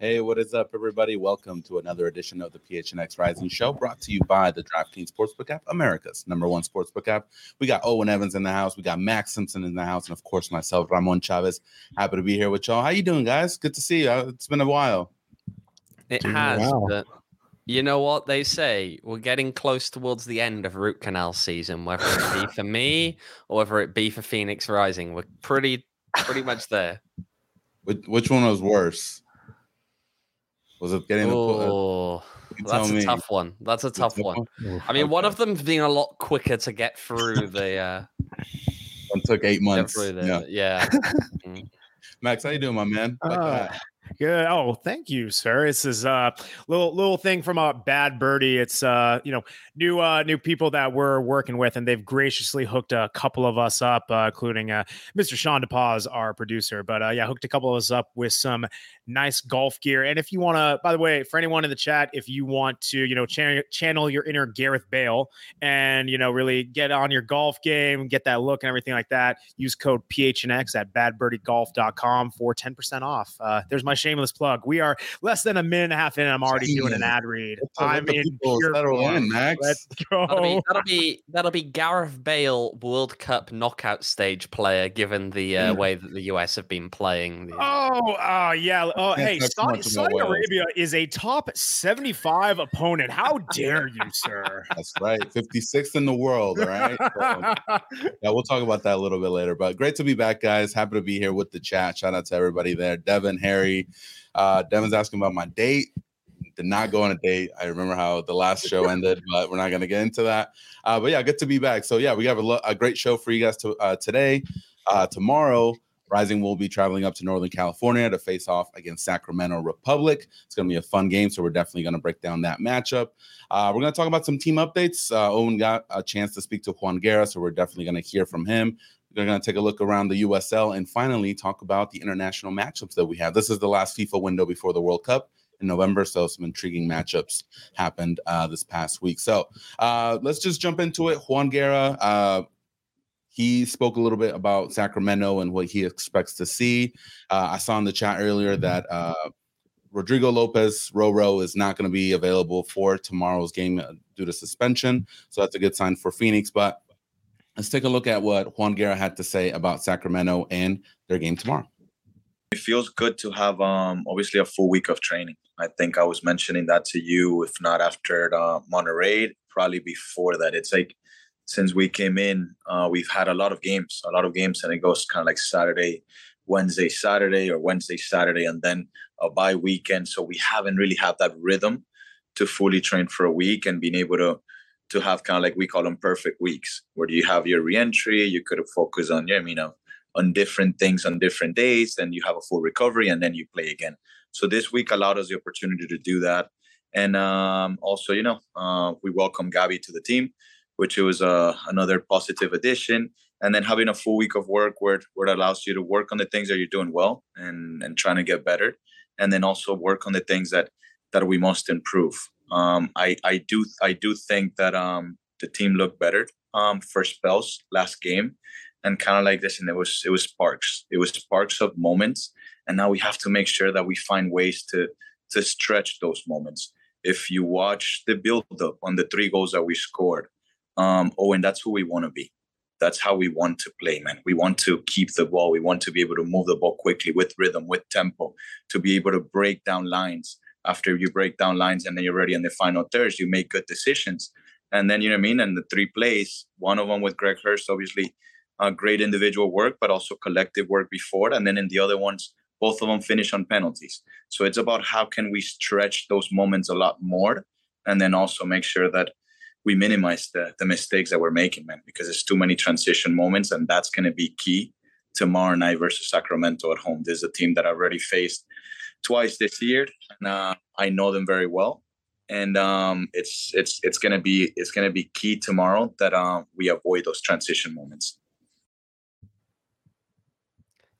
Hey, what is up, everybody? Welcome to another edition of the PHNX Rising Show, brought to you by the DraftKings Sportsbook app, America's number one sportsbook app. We got Owain Evans in the house, we got Max Simpson in the house, and of course myself, Ramon Chavez. Happy to be here with y'all. How you doing, guys? Good to see you. Uh, It's been a while. It has. But you know what they say? We're getting close towards the end of root canal season, whether it be for me or whether it be for Phoenix Rising. We're pretty pretty much there. Which, which one was worse? Was it getting the? Oh, you tell that's a me. tough one. That's a tough tough one. one? I mean, one of them's been a lot quicker to get through the uh One took eight months. the Yeah. yeah. Mm. Max, how you doing, my man? Uh, that. Good. Oh, thank you, sir. This is a little little thing from a bad birdie. It's uh, you know, new uh new people that we're working with, and they've graciously hooked a couple of us up, uh, including uh Mr. Sean DePaz, our producer. But uh yeah, hooked a couple of us up with some nice golf gear. And if you want to, by the way, for anyone in the chat, if you want to, you know, channel channel your inner Gareth Bale and you know, really get on your golf game, get that look and everything like that, use code PHNX at badbirdiegolf.com for 10% off. Uh, there's my shameless plug. We are less than a minute and a half in. I'm already doing an ad read. I'm in people pure settle in, Max. Let's That'll be, that'll be that'll be Gareth Bale World Cup knockout stage player, given the uh, Mm. way that the US have been playing. The, Oh, uh, yeah. Oh, hey, talk Saudi, Saudi Arabia is a top 75 opponent. How dare you, sir? That's right. 56th in the world. All right. So, yeah, we'll talk about that a little bit later. But great to be back, guys. Happy to be here with the chat. Shout out to everybody there. Devin, Harry. Uh, Devin's asking about my date. Did not go on a date. I remember how the last show ended, but we're not going to get into that. Uh, but yeah, good to be back. So yeah, we have a, lo- a great show for you guys to, uh, today. Uh, tomorrow, Rising will be traveling up to Northern California to face off against Sacramento Republic. It's going to be a fun game, so we're definitely going to break down that matchup. Uh, we're going to talk about some team updates. Uh, Owain got a chance to speak to Juan Guerra, so we're definitely going to hear from him. We're going to take a look around the USL and finally talk about the international matchups that we have. This is the last FIFA window before the World Cup in November, so some intriguing matchups happened uh, this past week. So uh, let's just jump into it. Juan Guerra, uh, he spoke a little bit about Sacramento and what he expects to see. Uh, I saw in the chat earlier that uh, Rodrigo Lopez Roro is not going to be available for tomorrow's game uh, due to suspension. So that's a good sign for Phoenix. But let's take a look at what Juan Guerra had to say about Sacramento and their game tomorrow. It feels good to have um obviously a full week of training. I think I was mentioning that to you, if not after uh, Monterey, probably before that. It's like since we came in, uh, we've had a lot of games, a lot of games, and it goes kind of like Saturday, Wednesday, Saturday, or Wednesday, Saturday, and then a bye weekend. So we haven't really had that rhythm to fully train for a week and being able to to have kind of like we call them perfect weeks, where you have your reentry, you could focused on, you know, on different things on different days, then you have a full recovery, and then you play again. So this week allowed us the opportunity to do that, and um, also, you know, uh, we welcome Gabby to the team, which was uh, another positive addition. And then having a full week of work where where it allows you to work on the things that you're doing well and and trying to get better, and then also work on the things that that we must improve. Um, I I do I do think that um, the team looked better um, for spells last game, and kind of like this, and it was it was sparks. It was sparks of moments, and now we have to make sure that we find ways to to stretch those moments. If you watch the build up on the three goals that we scored, um, oh, and that's who we want to be. That's how we want to play, man. We want to keep the ball. We want to be able to move the ball quickly with rhythm, with tempo, to be able to break down lines. After you break down lines and then you're ready in the final thirds, you make good decisions. And then, you know what I mean? And the three plays, one of them with Greg Hurst, obviously, uh, great individual work, but also collective work before. And then in the other ones, both of them finish on penalties. So it's about how can we stretch those moments a lot more and then also make sure that we minimize the, the mistakes that we're making, man, because there's too many transition moments, and that's going to be key tomorrow night versus Sacramento at home. This is a team that I've already faced twice this year, and uh, I know them very well. And um, it's it's it's gonna be it's gonna be key tomorrow that um, we avoid those transition moments.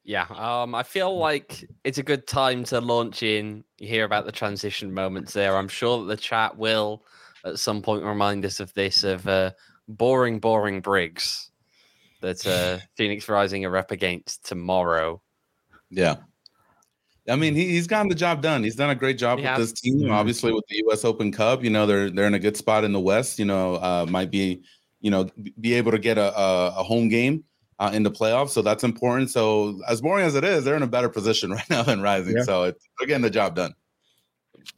Yeah, um, I feel like it's a good time to launch in. You hear about the transition moments there. I'm sure that the chat will at some point remind us of this of uh, boring, boring Briggs that uh, Phoenix Rising are up against tomorrow. Yeah. I mean, he, he's gotten the job done. He's done a great job with this team. Mm-hmm. Obviously, with the U.S. Open Cup, you know they're they're in a good spot in the West. You know, uh, might be you know be able to get a, a, a home game uh, in the playoffs. So that's important. So as boring as it is, they're in a better position right now than Rising. Yeah. So it's, they're getting the job done.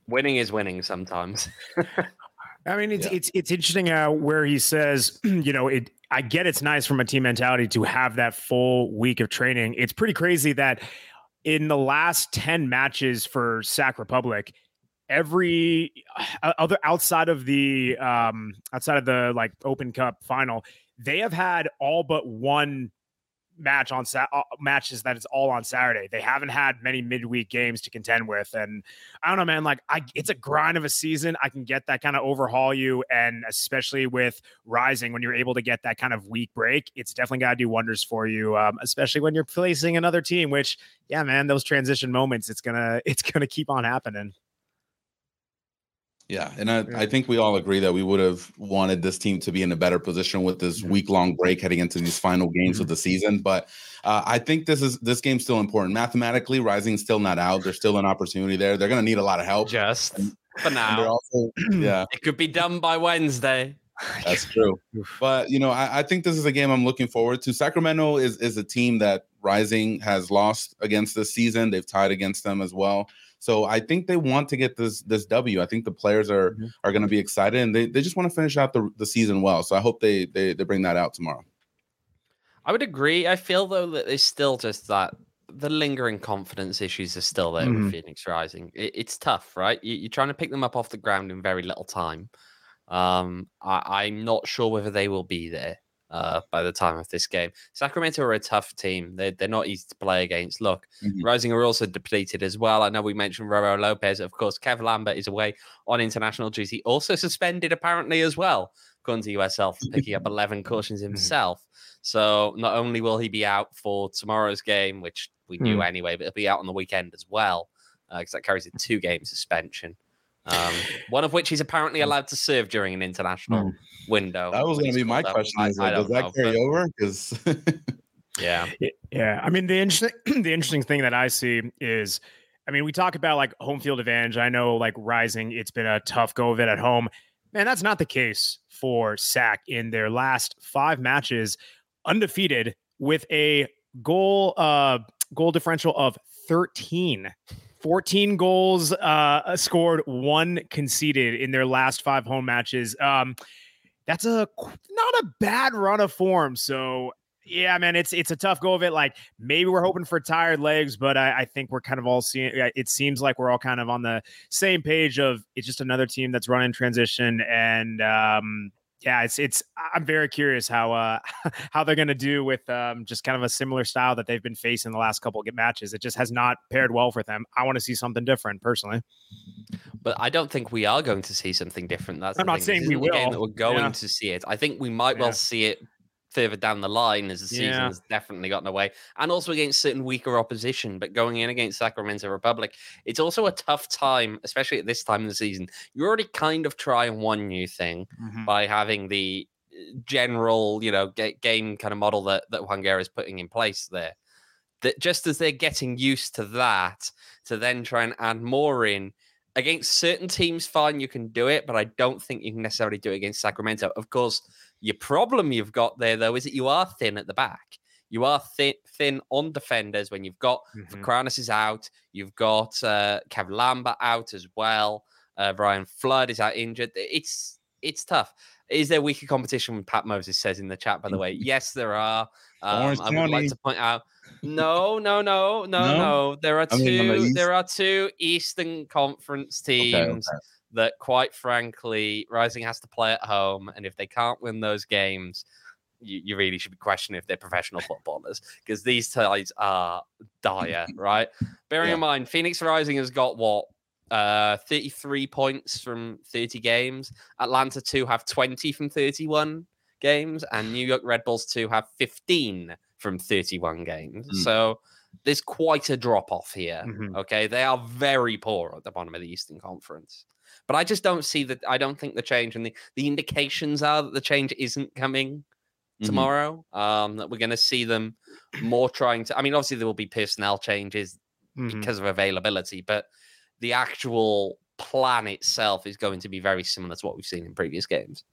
Winning is winning sometimes. I mean, it's yeah. it's it's interesting how where he says, you know, it. I get it's nice from a team mentality to have that full week of training. It's pretty crazy that in the last ten matches for Sac Republic, every uh, other outside of the um outside of the like Open Cup final, they have had all but one match on sa- uh, matches that it's all on Saturday. They haven't had many midweek games to contend with, and I don't know, man. Like, I it's a grind of a season. I can get that kind of overhaul you, and especially with Rising, when you're able to get that kind of week break, it's definitely got to do wonders for you. Um, especially when you're facing another team, which, yeah, man, those transition moments, it's gonna it's gonna keep on happening. Yeah, and I, I think we all agree that we would have wanted this team to be in a better position with this week long break heading into these final games mm-hmm. of the season. But uh, I think this is this game's still important. Mathematically, Rising's still not out. There's still an opportunity there. They're going to need a lot of help. Just and, for now. Also, yeah, it could be done by Wednesday. That's true. but you know, I, I, think this is a game I'm looking forward to. Sacramento is is a team that Rising has lost against this season. They've tied against them as well. So I think they want to get this this W. I think the players are mm-hmm. are going to be excited and they, they just want to finish out the, the season well. So I hope they, they they bring that out tomorrow. I would agree. I feel though that there's still just that the lingering confidence issues are still there mm-hmm. with Phoenix Rising. It, it's tough, right? You, are trying to pick them up off the ground in very little time. Um, I, I'm not sure whether they will be there uh, by the time of this game. Sacramento are a tough team. They're, they're not easy to play against. Look, mm-hmm. Rising are also depleted as well. I know we mentioned Roro Lopez. Of course, Kev Lambert is away on international duty, also suspended apparently as well, according to USL, picking up 11 cautions mm-hmm. himself. So not only will he be out for tomorrow's game, which we knew mm. anyway, but he'll be out on the weekend as well, because uh, that carries a two game suspension um, one of which he's apparently allowed to serve during an international mm. window. That was going to be my question: is like, does that know, carry but... over? Because yeah, yeah. I mean, the interesting the interesting thing that I see is, I mean, we talk about like home field advantage. I know, like Rising, it's been a tough go of it at home. Man, that's not the case for SAC in their last five matches, undefeated with a goal uh goal differential of 13 14 goals uh, scored, one conceded in their last five home matches. Um, that's a not a bad run of form. So yeah, man, it's it's a tough go of it. Like maybe we're hoping for tired legs, but I, I, think we're kind of all seeing. It seems like we're all kind of on the same page of it's just another team that's running transition, and um, yeah, it's it's. I'm very curious how uh how they're gonna do with um just kind of a similar style that they've been facing the last couple of matches. It just has not paired well for them. I want to see something different personally. But I don't think we are going to see something different. That's I'm not thing. saying we will. That we're going yeah. to see it. I think we might well see it further down the line as the season yeah. has definitely gotten away, and also against certain weaker opposition. But going in against Sacramento Republic, it's also a tough time, especially at this time of the season. You're already kind of trying one new thing mm-hmm. by having the uh, general, you know, game kind of model that that Juan Guerra is putting in place there. That just as they're getting used to that, to then try and add more in against certain teams, fine, you can do it, but I don't think you can necessarily do it against Sacramento. Of course, your problem you've got there, though, is that you are thin at the back. You are thin, thin on defenders when you've got mm-hmm. is out, you've got uh, Kev Lambert out as well. Uh, Brian Flood is out injured. It's it's tough. Is there weaker competition? Pat Moses says in the chat, by the way. Yes, there are. Um, I would like to point out. No, no, no, no, no. no. There are two. I mean, there are two Eastern Conference teams. Okay, okay that quite frankly, Rising has to play at home, and if they can't win those games, you, you really should be questioning if they're professional footballers because these ties are dire, right? Bearing yeah. in mind, Phoenix Rising has got what uh 33 points from 30 games. Atlanta 2 have 20 from 31 games, and New York Red Bulls 2 have 15 from 31 games. Mm. So there's quite a drop off here. Mm-hmm. Okay. They are very poor at the bottom of the Eastern Conference. But I just don't see that. I don't think the change and the, the indications are that the change isn't coming mm-hmm. tomorrow. Um, that we're going to see them more trying to. I mean, obviously, there will be personnel changes mm-hmm. because of availability, but the actual plan itself is going to be very similar to what we've seen in previous games.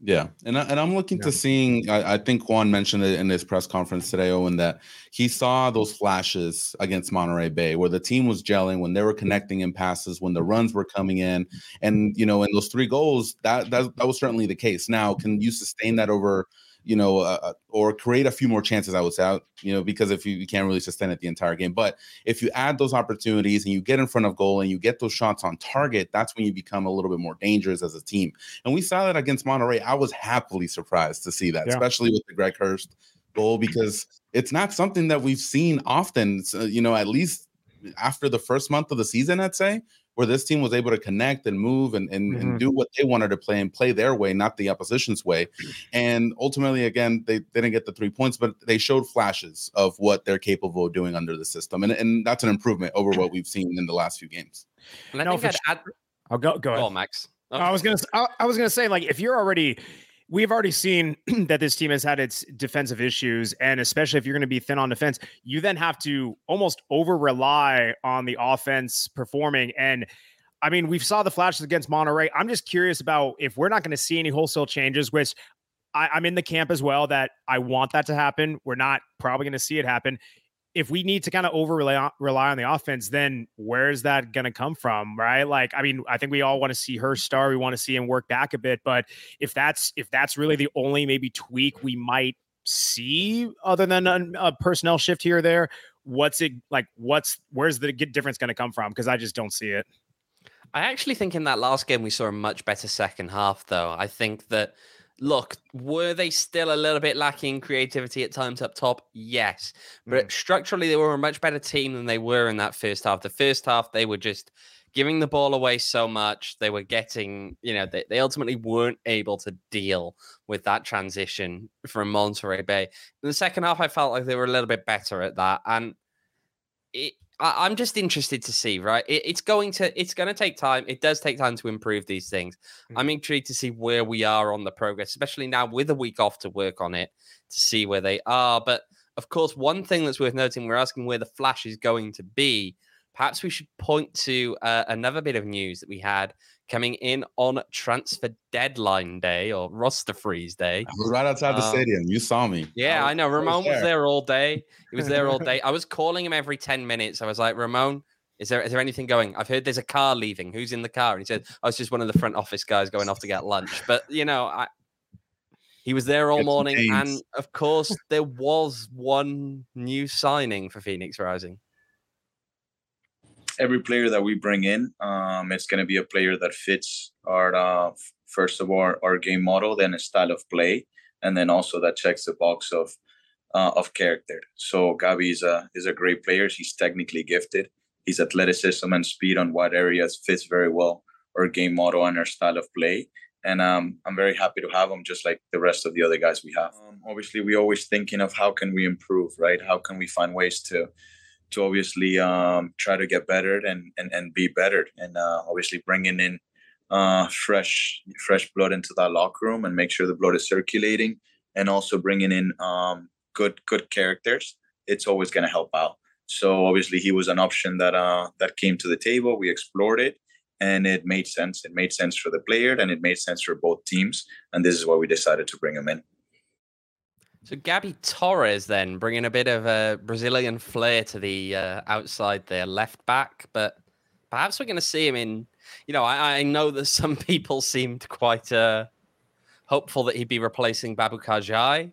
Yeah, and I, and I'm looking yeah. to seeing. I, I, think Juan mentioned it in his press conference today, Owain, that he saw those flashes against Monterey Bay, where the team was gelling, when they were connecting in passes, when the runs were coming in, and you know, in those three goals, that that, that was certainly the case. Now, can you sustain that over you know, uh, uh, or create a few more chances, I would say, you know, because if you, you, can't really sustain it the entire game. But if you add those opportunities and you get in front of goal and you get those shots on target, that's when you become a little bit more dangerous as a team. And we saw that against Monterey. I was happily surprised to see that, yeah. especially with the Greg Hurst goal, because it's not something that we've seen often, so, you know, at least after the first month of the season, I'd say where this team was able to connect and move and, and, mm-hmm. and, do what they wanted to play and play their way, not the opposition's way. And ultimately, again, they, they didn't get the three points, but they showed flashes of what they're capable of doing under the system. And, and that's an improvement over what we've seen in the last few games. And I no, think I'd add, I'll go, go ahead. Max. Oh. I was gonna I, I was gonna say like if you're already we've already seen that this team has had its defensive issues and especially if you're going to be thin on defense you then have to almost over rely on the offense performing and I mean, we saw the flashes against Monterey. I'm just curious about if we're not going to see any wholesale changes, which I, am in the camp as well that I want that to happen. We're not probably going to see it happen. If we need to kind of over rely on, the offense, then where's that going to come from? Right. Like, I mean, I think we all want to see her star. We want to see him work back a bit. But if that's, if that's really the only maybe tweak we might see other than a, a personnel shift here or there, what's it like? What's, where's the difference going to come from? Cause I just don't see it. I actually think in that last game we saw a much better second half, though. I think that look, were they still a little bit lacking creativity at times up top? Yes. But mm. structurally, they were a much better team than they were in that first half. The first half, they were just giving the ball away so much. They were getting, you know, they, they ultimately weren't able to deal with that transition from Monterey Bay. In the second half, I felt like they were a little bit better at that. And it, I, am just interested to see, right? It, it's going to it's going to take time. It does take time to improve these things. Mm-hmm. I'm intrigued to see where we are on the progress, especially now with a week off to work on it to see where they are. But of course, one thing that's worth noting, we're asking where the flash is going to be. Perhaps we should point to uh, another bit of news that we had coming in on transfer deadline day or roster freeze day. I was right outside the um, stadium. You saw me. Yeah, I, I know. Ramon was there. was there all day. He was there all day. I was calling him every 10 minutes. I was like, Ramon, is there is there anything going? I've heard there's a car leaving. Who's in the car? And he said, I was just one of the front office guys going off to get lunch. But you know, I he was there all morning. And of course, there was one new signing for Phoenix Rising every player that we bring in, um, it's going to be a player that fits our uh, first of all our game model, then a style of play, and then also that checks the box of uh, of character. So Gabi is a is a great player. He's technically gifted. His athleticism and speed on wide areas fits very well our game model and our style of play. And um, I'm very happy to have him, just like the rest of the other guys we have. Um, obviously, we're always thinking of how can we improve, right? How can we find ways to to obviously um, try to get better and, and, and be better and uh, obviously bringing in uh, fresh fresh blood into that locker room and make sure the blood is circulating and also bringing in um, good good characters it's always going to help out. So obviously he was an option that uh, that came to the table we explored it and it made sense. It made sense for the player and it made sense for both teams and this is why we decided to bring him in so Gabi Torres then bringing a bit of a Brazilian flair to the uh, outside there, left back, but perhaps we're going to see him in. You know, I, I, know that some people seemed quite uh, hopeful that he'd be replacing Babu Kajai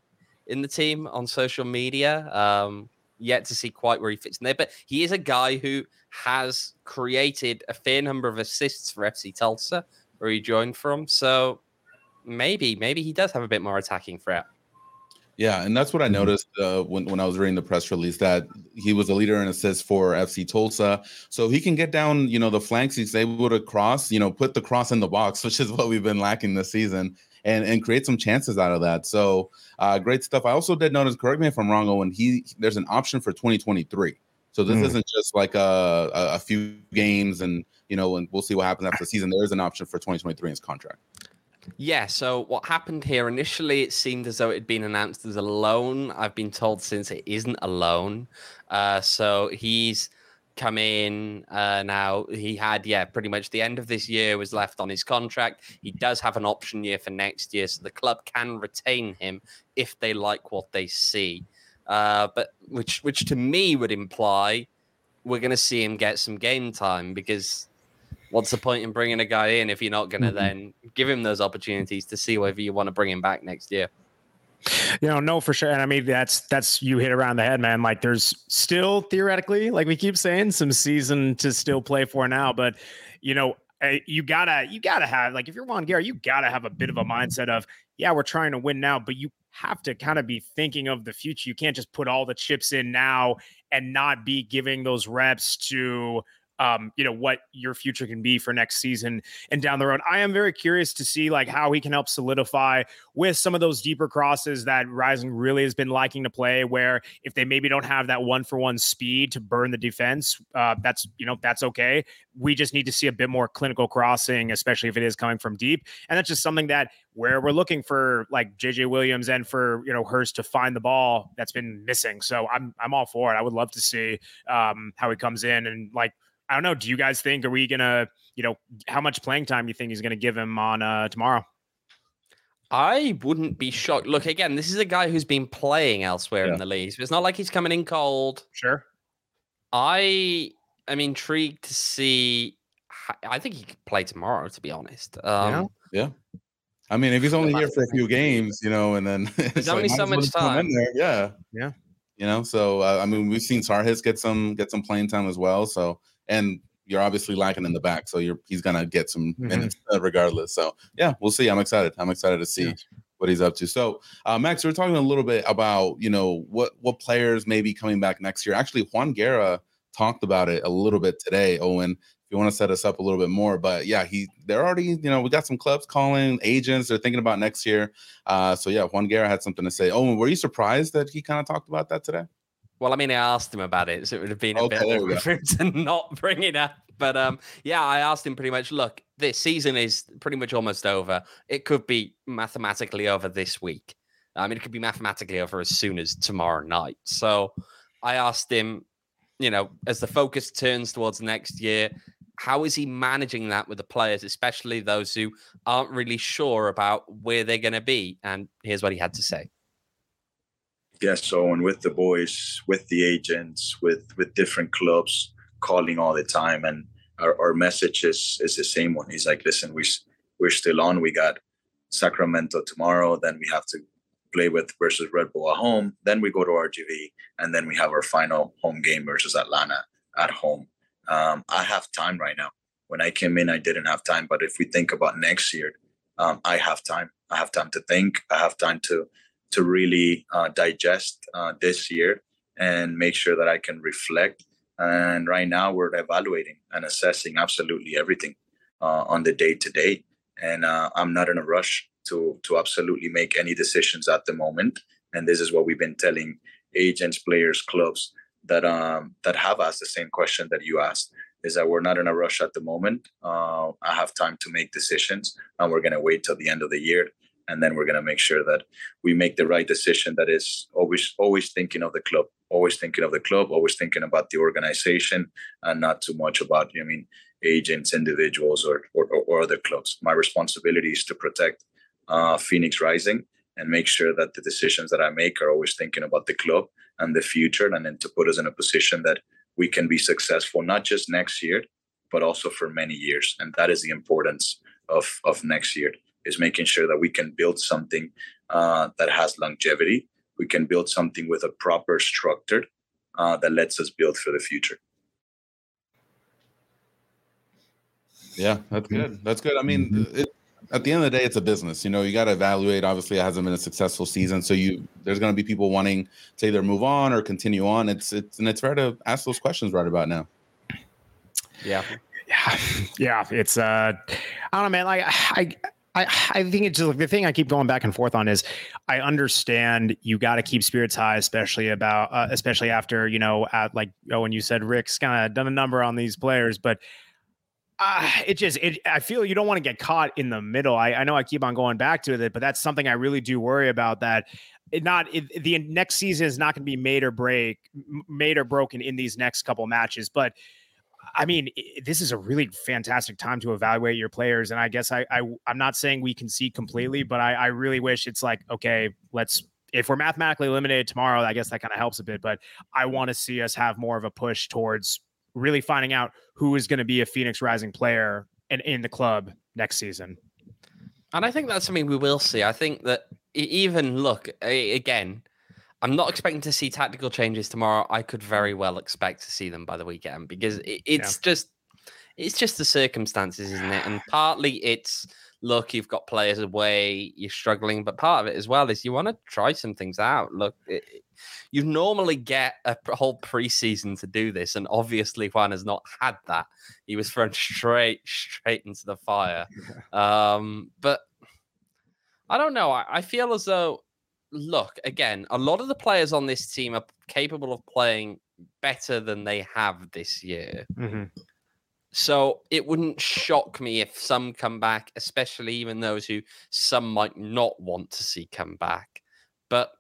in the team on social media. Um, yet to see quite where he fits in there. But he is a guy who has created a fair number of assists for FC Tulsa, where he joined from. So maybe, maybe he does have a bit more attacking threat. Yeah, and that's what I mm-hmm. noticed uh, when when I was reading the press release that he was a leader in assists for FC Tulsa. So he can get down, you know, the flanks. He's able to cross, you know, put the cross in the box, which is what we've been lacking this season, and and create some chances out of that. So uh, great stuff. I also did notice. Correct me if I'm wrong, Owain. He there's an option for 2023. So this mm. isn't just like a, a few games and you know, and we'll see what happens after the season. There is an option for 2023 in his contract. Yeah, so what happened here initially, it seemed as though it had been announced as a loan. I've been told since it isn't a loan. Uh, so he's come in uh, now. He had, yeah, pretty much the end of this year was left on his contract. He does have an option year for next year, so the club can retain him if they like what they see. Uh, but which, which to me would imply we're going to see him get some game time because what's the point in bringing a guy in if you're not going to mm-hmm. then give him those opportunities to see whether you want to bring him back next year? You know, no, for sure. And I mean, that's that's you hit around the head, man. Like, there's still theoretically, like we keep saying, some season to still play for now. But you know, eh, you gotta you gotta have like if you're Juan Guerra, you gotta have a bit of a mindset of yeah, we're trying to win now, but you have to kind of be thinking of the future. You can't just put all the chips in now and not be giving those reps to um, you know, what your future can be for next season and down the road. I am very curious to see like how he can help solidify with some of those deeper crosses that Rising really has been liking to play. Where if they maybe don't have that one for one speed to burn the defense, uh, that's you know that's okay. We just need to see a bit more clinical crossing, especially if it is coming from deep, and that's just something that where we're looking for like JJ Williams and for you know Hurst to find the ball that's been missing. So I'm I'm all for it. I would love to see um, how he comes in and like I don't know. Do you guys think are we gonna, you know, how much playing time you think he's gonna give him on uh tomorrow? I wouldn't be shocked. Look, again, this is a guy who's been playing elsewhere yeah. in the league. So it's not like he's coming in cold. Sure. I am intrigued to see. I think he could play tomorrow. To be honest. Um, yeah. Yeah. I mean, if he's only here for a few games, you know, and then there's only like, so much time. Yeah. Yeah. You know, so uh, I mean, we've seen Sarhis get some get some playing time as well. So and you're obviously lacking in the back, so you're he's gonna get some mm-hmm. minutes uh, regardless. So yeah, we'll see. I'm excited. I'm excited to see. Yeah. What he's up to. So, uh, Max, we're talking a little bit about you know what what players may be coming back next year. Actually, Juan Guerra talked about it a little bit today. Owain, if you want to set us up a little bit more, but yeah, he they're already you know we got some clubs calling agents. They're thinking about next year. Uh, so yeah, Juan Guerra had something to say. Owain, were you surprised that he kind of talked about that today? Well, I mean, I asked him about it, so it would have been a okay, bit for him to not bring it up. But um, yeah, I asked him pretty much. Look, this season is pretty much almost over. It could be mathematically over this week. I mean, it could be mathematically over as soon as tomorrow night. So I asked him, you know, as the focus turns towards next year, how is he managing that with the players, especially those who aren't really sure about where they're going to be? And here's what he had to say yes so and with the boys with the agents with with different clubs calling all the time and our, our message is is the same one. He's like listen we we're still on. We got sacramento tomorrow then we have to play with versus red bull at home then we go to rgv and then we have our final home game versus atlanta at home. Um, i have time right now. When i came in i didn't have time but if we think about next year um, i have time. I have time to think. I have time to to really uh, digest uh, this year and make sure that I can reflect. And right now, we're evaluating and assessing absolutely everything uh, on the day to day. And uh, I'm not in a rush to to absolutely make any decisions at the moment. And this is what we've been telling agents, players, clubs that um, that have asked the same question that you asked. Is that we're not in a rush at the moment. Uh, I have time to make decisions, and we're going to wait till the end of the year and then we're going to make sure that we make the right decision that is always always thinking of the club always thinking of the club always thinking about the organization and not too much about i mean agents individuals or or, or other clubs. My responsibility is to protect uh, phoenix rising and make sure that the decisions that i make are always thinking about the club and the future and then to put us in a position that we can be successful not just next year but also for many years. And that is the importance of of next year is making sure that we can build something uh, that has longevity. We can build something with a proper structure uh, that lets us build for the future. Yeah, that's mm-hmm. good. That's good. I mean, mm-hmm. it, at the end of the day, it's a business. You know, you got to evaluate. Obviously, it hasn't been a successful season, so you there's going to be people wanting to either move on or continue on. It's it's and it's fair to ask those questions right about now. Yeah, yeah, yeah. It's uh, I don't know, man. Like I. I, I think it's just like the thing I keep going back and forth on is I understand you got to keep spirits high, especially about uh, especially after you know at like oh when you said Rick's kind of done a number on these players, but uh, it just it I feel you don't want to get caught in the middle. I, I know I keep on going back to it, but that's something I really do worry about. That it not it, the next season is not going to be made or break, made or broken in these next couple matches. But I mean, this is a really fantastic time to evaluate your players. And I guess I, I am not saying we can see completely, but I, I really wish it's like okay, let's if we're mathematically eliminated tomorrow, I guess that kind of helps a bit. But I want to see us have more of a push towards really finding out who is going to be a Phoenix Rising player and in the club next season. And I think that's something we will see. I think that even look again, I'm not expecting to see tactical changes tomorrow. I could very well expect to see them by the weekend because it's yeah. just it's just the circumstances, isn't it? And partly it's look, you've got players away, you're struggling, but part of it as well is you want to try some things out. Look, it, you normally get a whole preseason to do this, and obviously Juan has not had that. He was thrown straight, straight into the fire. Um, but I don't know. I, I feel as though, look, again, a lot of the players on this team are capable of playing better than they have this year. Mm-hmm. So it wouldn't shock me if some come back, especially even those who some might not want to see come back. But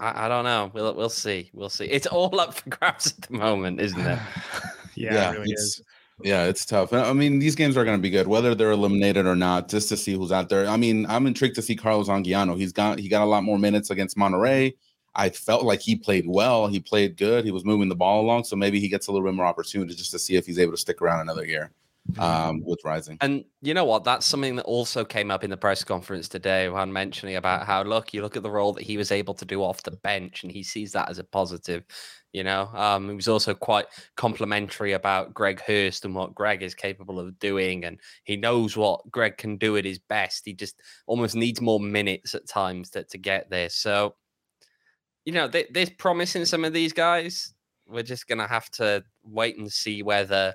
I, I, don't know. We'll we'll see. We'll see. It's all up for grabs at the moment, isn't it? yeah, yeah, it really it's, Yeah, it's tough. I mean, these games are going to be good, whether they're eliminated or not, just to see who's out there. I mean, I'm intrigued to see Carlos Anguiano. He's got he got a lot more minutes against Monterey. I felt like he played well. He played good. He was moving the ball along, so maybe he gets a little bit more opportunity just to see if he's able to stick around another year. Um, with Rising. And you know what? That's something that also came up in the press conference today when mentioning about how look, you look at the role that he was able to do off the bench, and he sees that as a positive. You know, um, he was also quite complimentary about Greg Hurst and what Greg is capable of doing, and he knows what Greg can do at his best. He just almost needs more minutes at times to, to get there. So, you know, they, there's promise in some of these guys. We're just gonna have to wait and see whether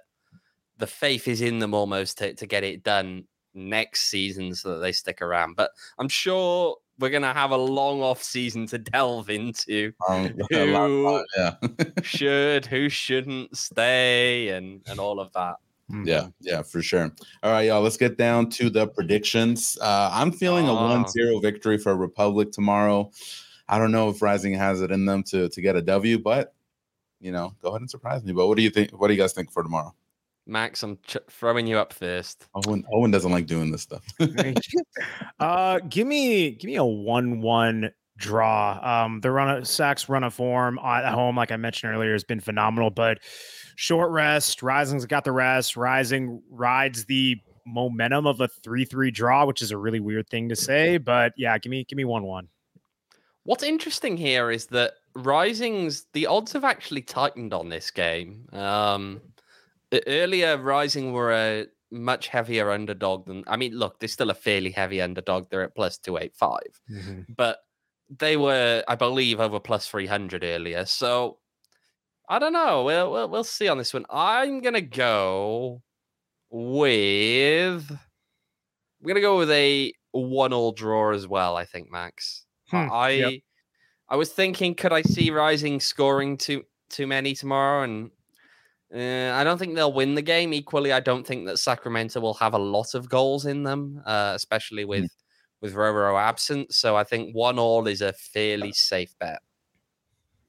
the faith is in them almost to, to get it done next season so that they stick around. But I'm sure we're gonna have a long off season to delve into um, who yeah. should, who shouldn't stay, and and all of that. Yeah, mm-hmm. yeah, for sure. All right, y'all, let's get down to the predictions. Uh, I'm feeling a 1 0 victory for Republic tomorrow. I don't know if Rising has it in them to, to get a W, but, you know, go ahead and surprise me. But what do you think? What do you guys think for tomorrow? Max, I'm ch- throwing you up first. Owain, Owain doesn't like doing this stuff. uh, give me give me a one-one draw. Um, the run of Sacks run of form at home, like I mentioned earlier, has been phenomenal. But short rest, Rising's got the rest. Rising rides the momentum of a three-three draw, which is a really weird thing to say. But yeah, give me give me one-one. What's interesting here is that Rising's the odds have actually tightened on this game. Um, earlier Rising were a much heavier underdog than I mean, look, they're still a fairly heavy underdog. They're at plus two eight five, mm-hmm. but they were, I believe, over plus three hundred earlier. So I don't know. We'll, we'll we'll see on this one. I'm gonna go with. I'm gonna go with a one all draw as well. I think Max. Hmm. I yep. I was thinking, could I see Rising scoring too too many tomorrow? And uh, I don't think they'll win the game. Equally, I don't think that Sacramento will have a lot of goals in them, uh, especially with mm. with Roro absent. So I think one all is a fairly safe bet.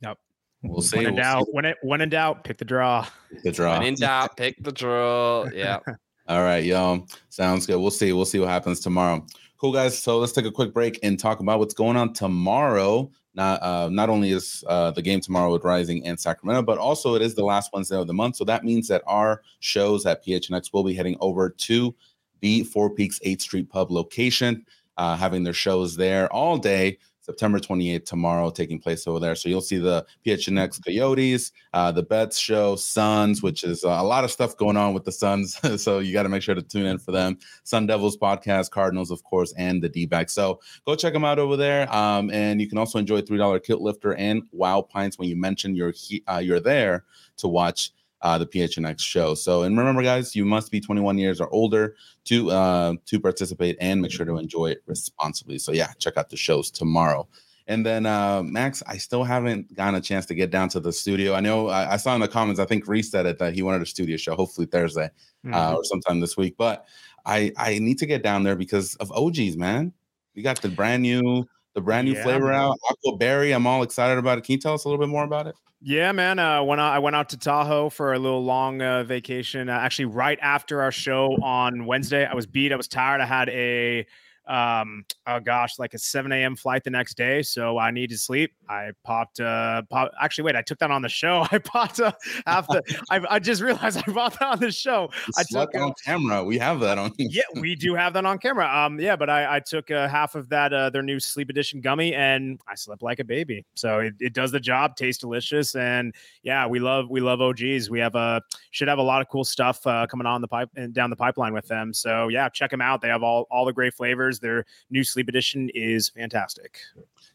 Yep. We'll see. When in we'll doubt, see. when it when in doubt, pick the draw. the draw. When in doubt, pick the draw. Yeah. All right, yo. Sounds good. We'll see. We'll see what happens tomorrow. Cool guys. So let's take a quick break and talk about what's going on tomorrow. Not uh, not only is uh, the game tomorrow with Rising and Sacramento, but also it is the last Wednesday of the month. So that means that our shows at PHNX will be heading over to the Four Peaks 8th Street Pub location, uh, having their shows there all day. September 28th tomorrow taking place over there. So you'll see the PHNX Coyotes, uh, the Bets show, Suns, which is uh, a lot of stuff going on with the Suns. so you got to make sure to tune in for them. Sun Devils podcast, Cardinals, of course, and the D backs. So go check them out over there. Um, and you can also enjoy $3 Kilt Lifter and Wow Pints when you mention you're, he- uh, you're there to watch uh, the PHNX show. So, and remember, guys, you must be 21 years or older to uh, to participate and make sure to enjoy it responsibly. So, yeah, check out the shows tomorrow. And then uh, Max, I still haven't gotten a chance to get down to the studio. I know I, I saw in the comments, I think Reese said it that he wanted a studio show, hopefully Thursday uh, mm-hmm. uh, or sometime this week. But I I need to get down there because of OGs, man. We got the brand new the brand new yeah, flavor man. out, Aqua Berry. I'm all excited about it. Can you tell us a little bit more about it? Yeah, man. Uh, when I, went out to Tahoe for a little long uh, vacation, uh, actually right after our show on Wednesday, I was beat. I was tired. I had a um oh gosh like a 7 a.m flight the next day so i need to sleep. I popped uh pop, actually wait i took that on the show. I popped uh, half the I, I just realized i bought that on the show. I took on camera. We have that on yeah we do have that on camera. Um yeah but i i took uh, half of that uh their new sleep edition gummy and i slept like a baby. So it, it does the job tastes delicious and yeah we love we love og's we have a should have a lot of cool stuff uh coming on the pipe and down the pipeline with them. So yeah check them out. They have all all the great flavors their new sleep edition is fantastic.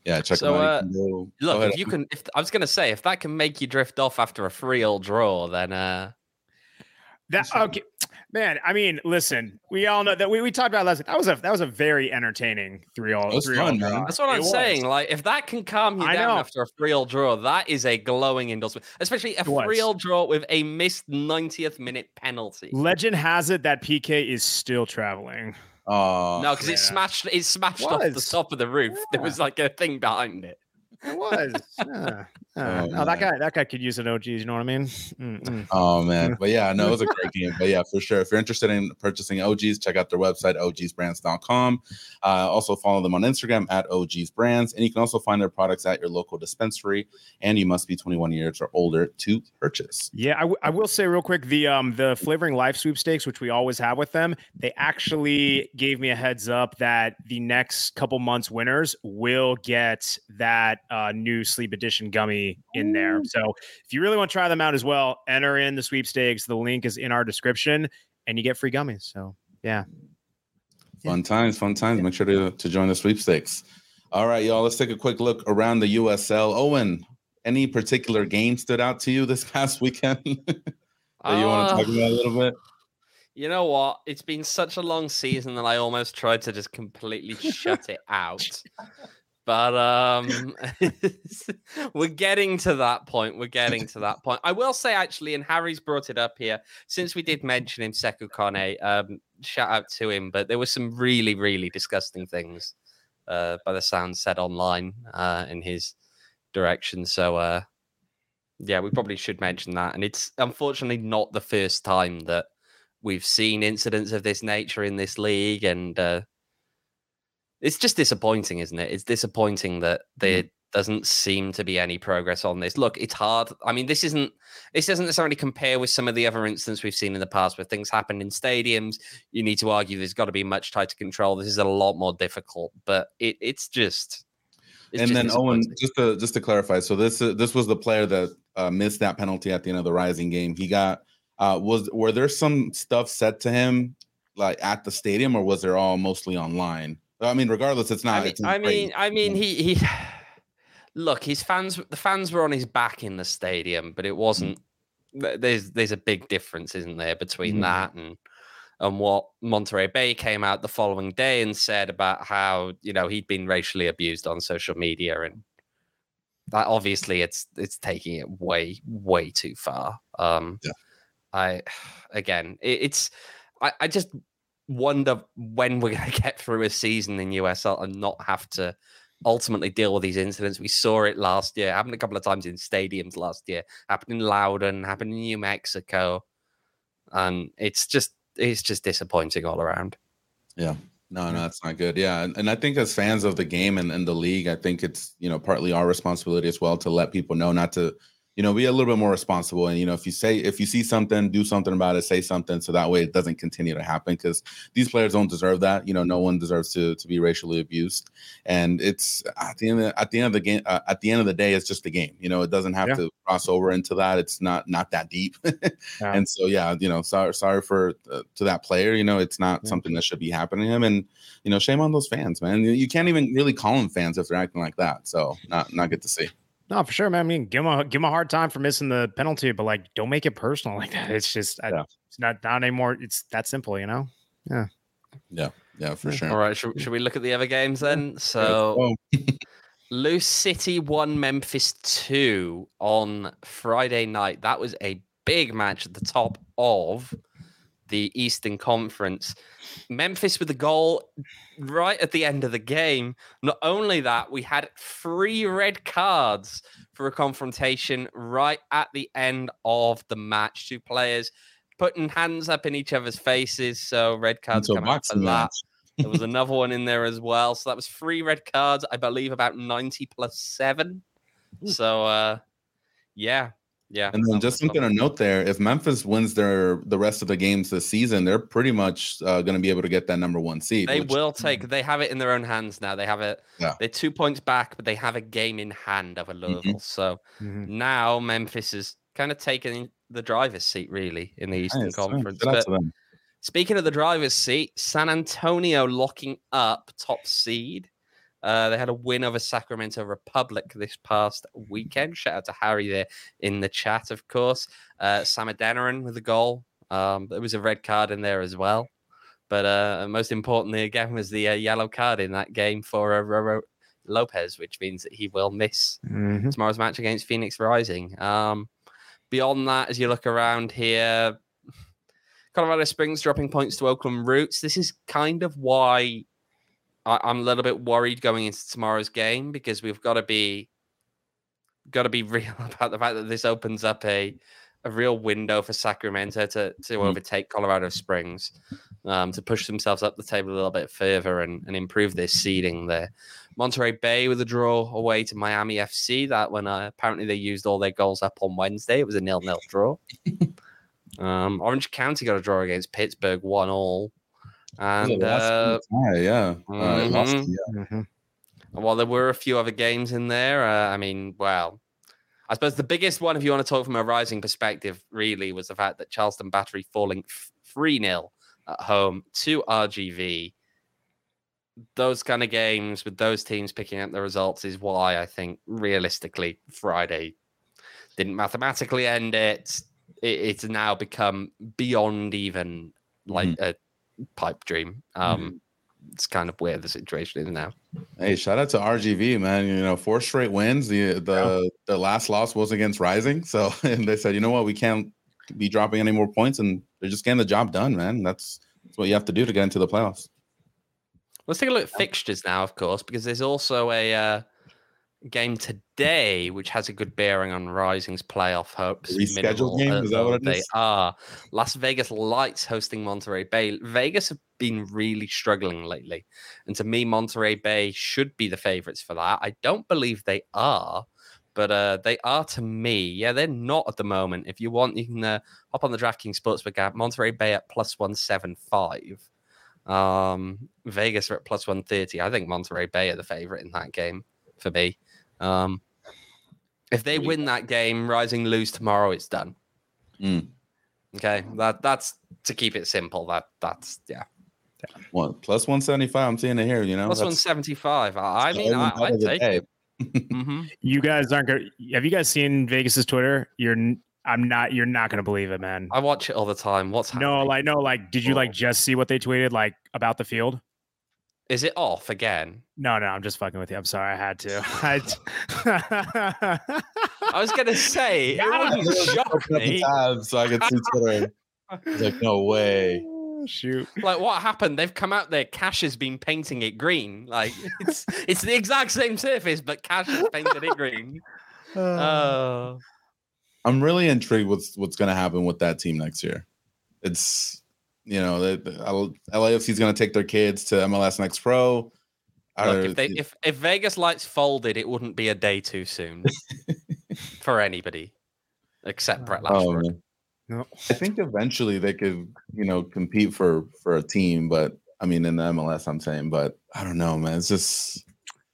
Yeah, check so, uh, look, if you can, if I was going to say, if that can make you drift off after a free old draw, then uh, that okay, man. I mean, listen, we all know that we, we talked about last. That was a that was a very entertaining three all three fun, all That's what I'm it saying. Like, if that can calm you I down know. after a free all draw, that is a glowing endorsement. Especially a free all draw with a missed 90th minute penalty. Legend has it that PK is still traveling. Oh no, because yeah. it smashed. It smashed off the top of the roof. Yeah. There was like a thing behind it. It was. Yeah. Uh, oh, that guy, that guy could use an OG. You know what I mean? Mm-mm. Oh man, but yeah, no, it was a great game. But yeah, for sure, if you're interested in purchasing OGs, check out their website ogsbrands.com. Uh, also follow them on Instagram at ogsbrands, and you can also find their products at your local dispensary. And you must be 21 years or older to purchase. Yeah, I, w- I will say real quick the um the flavoring life sweepstakes, which we always have with them, they actually gave me a heads up that the next couple months winners will get that uh, new sleep edition gummy in there. So if you really want to try them out as well, enter in the sweepstakes. The link is in our description and you get free gummies. So yeah. Fun times, fun times. Make sure to, to join the sweepstakes. All right, y'all. Let's take a quick look around the USL. Owain, any particular game stood out to you this past weekend that uh, you want to talk about a little bit? You know what? It's been such a long season that I almost tried to just completely shut it out. But um, we're getting to that point. We're getting to that point. I will say, actually, and Harry's brought it up here, since we did mention him, Sekou Kone, um, shout out to him. But there were some really, really disgusting things uh, by the sound said online uh, in his direction. So, uh, yeah, we probably should mention that. And it's unfortunately not the first time that we've seen incidents of this nature in this league. And uh, it's just disappointing, isn't it? It's disappointing that there mm. doesn't seem to be any progress on this. Look, it's hard. I mean, this isn't this doesn't necessarily compare with some of the other incidents we've seen in the past where things happen in stadiums. You need to argue there's got to be much tighter control. This is a lot more difficult, but it, it's just. It's and just then Owain, just to just to clarify, so this uh, this was the player that uh, missed that penalty at the end of the Rising game. He got uh, was were there some stuff said to him like at the stadium, or was there all mostly online? I mean, regardless, it's not. I mean, I mean, I mean, he he. Look, his fans. The fans were on his back in the stadium, but it mm. wasn't. There's there's a big difference, isn't there, between mm. that and and what Monterey Bay came out the following day and said about how you know he'd been racially abused on social media and that obviously it's it's taking it way way too far. Um, yeah. I again, it, it's I, I just wonder when we're going to get through a season in USL and not have to ultimately deal with these incidents. We saw it last year, happened a couple of times in stadiums last year, happened in Loudoun, happened in New Mexico, and it's just it's just disappointing all around. Yeah. No, no, mm. that's not good. Yeah. And, and I think as fans of the game and, and the league, I think it's, you know, partly our responsibility as well to let people know not to you know, be a little bit more responsible. And you know, if you say if you see something, do something about it, say something, so that way it doesn't continue to happen. Because these players don't deserve that. You know, no one deserves to to be racially abused. And it's at the end of, at the end of the game. Uh, at the end of the day, it's just a game. You know, it doesn't have yeah. to cross over into that. It's not not that deep. yeah. And so yeah, you know, sorry sorry for uh, to that player. You know, it's not yeah. something that should be happening to him. And you know, shame on those fans, man. You can't even really call them fans if they're acting like that. So not not good to see. No, for sure, man. I mean, give him a give him a hard time for missing the penalty, but like, don't make it personal like that. It's just, yeah. I, it's not not anymore. It's that simple, you know. Yeah. Yeah. Yeah, for sure. All right. Should, should we look at the other games then? So, Lou City won Memphis two on Friday night. That was a big match at the top of the Eastern Conference. Memphis with the goal right at the end of the game. Not only that, we had three red cards for a confrontation right at the end of the match. Two players putting hands up in each other's faces. So red cards coming out for that. there was another one in there as well. So that was three red cards, I believe about 90 plus seven. So uh yeah, yeah. And then just something to note there: if Memphis wins their the rest of the games this season, they're pretty much uh, going to be able to get that number one seed. They which, will take. They have it in their own hands now. They have it. Yeah. They're two points back, but they have a game in hand over Louisville. Mm-hmm. So mm-hmm. now Memphis is kind of taking the driver's seat, really, in the Eastern nice. Conference. But speaking of the driver's seat, San Antonio locking up top seed. Uh, they had a win over Sacramento Republic this past weekend. Shout out to Harry there in the chat, of course. Uh, Sam Adeniran with a goal. Um, there was a red card in there as well. But uh, most importantly, again, was the uh, yellow card in that game for uh, Roro Lopez, which means that he will miss mm-hmm. tomorrow's match against Phoenix Rising. Um, beyond that, as you look around here, Colorado Springs dropping points to Oakland Roots. This is kind of why I, am a little bit worried going into tomorrow's game because we've got to be got to be real about the fact that this opens up a a real window for Sacramento to to mm. overtake Colorado Springs, um, to push themselves up the table a little bit further and, and improve their seeding there. Monterey Bay with a draw away to Miami FC. That when uh, apparently they used all their goals up on Wednesday, it was a nil nil draw. um, Orange County got a draw against Pittsburgh, one all. And uh, yeah, mm-hmm. Uh, lost, yeah. Mm-hmm. Well, there were a few other games in there. Uh, I mean, well, I suppose the biggest one, if you want to talk from a rising perspective, really was the fact that Charleston Battery falling 3 0 at home to RGV. Those kind of games with those teams picking up the results is why I think realistically Friday didn't mathematically end it. it it's now become beyond even like mm-hmm. a pipe dream. Um, mm-hmm. It's kind of where the situation is now. Hey, shout out to RGV, man. You know, four straight wins. The the yeah. the last loss was against Rising, so and they said, you know what, we can't be dropping any more points, and they're just getting the job done, man. That's that's what you have to do to get into the playoffs. Let's take a look at fixtures now, of course, because there's also a uh, game today, which has a good bearing on Rising's playoff hopes. Rescheduled game? Is that what they are? Las Vegas Lights hosting Monterey Bay. Vegas have been really struggling lately. And to me, Monterey Bay should be the favorites for that. I don't believe they are, but uh, they are to me. Yeah, they're not at the moment. If you want, you can uh, hop on the DraftKings Sportsbook app. Monterey Bay at plus 175. Um, Vegas are at plus 130. I think Monterey Bay are the favorite in that game for me. Um, if they win that game, Rising lose tomorrow, it's done. Mm. Okay, that that's to keep it simple. That that's yeah. What plus one seventy five? I'm seeing it here. You know, plus one seventy five. I mean, I, I'd take it. mm-hmm. You guys aren't going. Have you guys seen Vegas's Twitter? You're. I'm not. You're not going to believe it, man. I watch it all the time. What's happening? No, like no, like. Did you like just see what they tweeted like about the field? Is it off again? No, no, I'm just fucking with you. I'm sorry, I had to. I, I was gonna say it wouldn't shock me. so I could see Twitter. like, no way. Shoot. Like what happened? They've come out there. Cash has been painting it green. Like it's it's the exact same surface, but Cash has painted it green. Uh. Oh. I'm really intrigued with what's going to happen with that team next year. It's you know, the, the LAFC is going to take their kids to MLS Next Pro. Look, if, they, if if Vegas Lights folded, it wouldn't be a day too soon for anybody. except Brett Lashbrook. Oh, no. I think eventually they could, you know, compete for for a team, but I mean in the MLS, I'm saying, but I don't know, man. It's just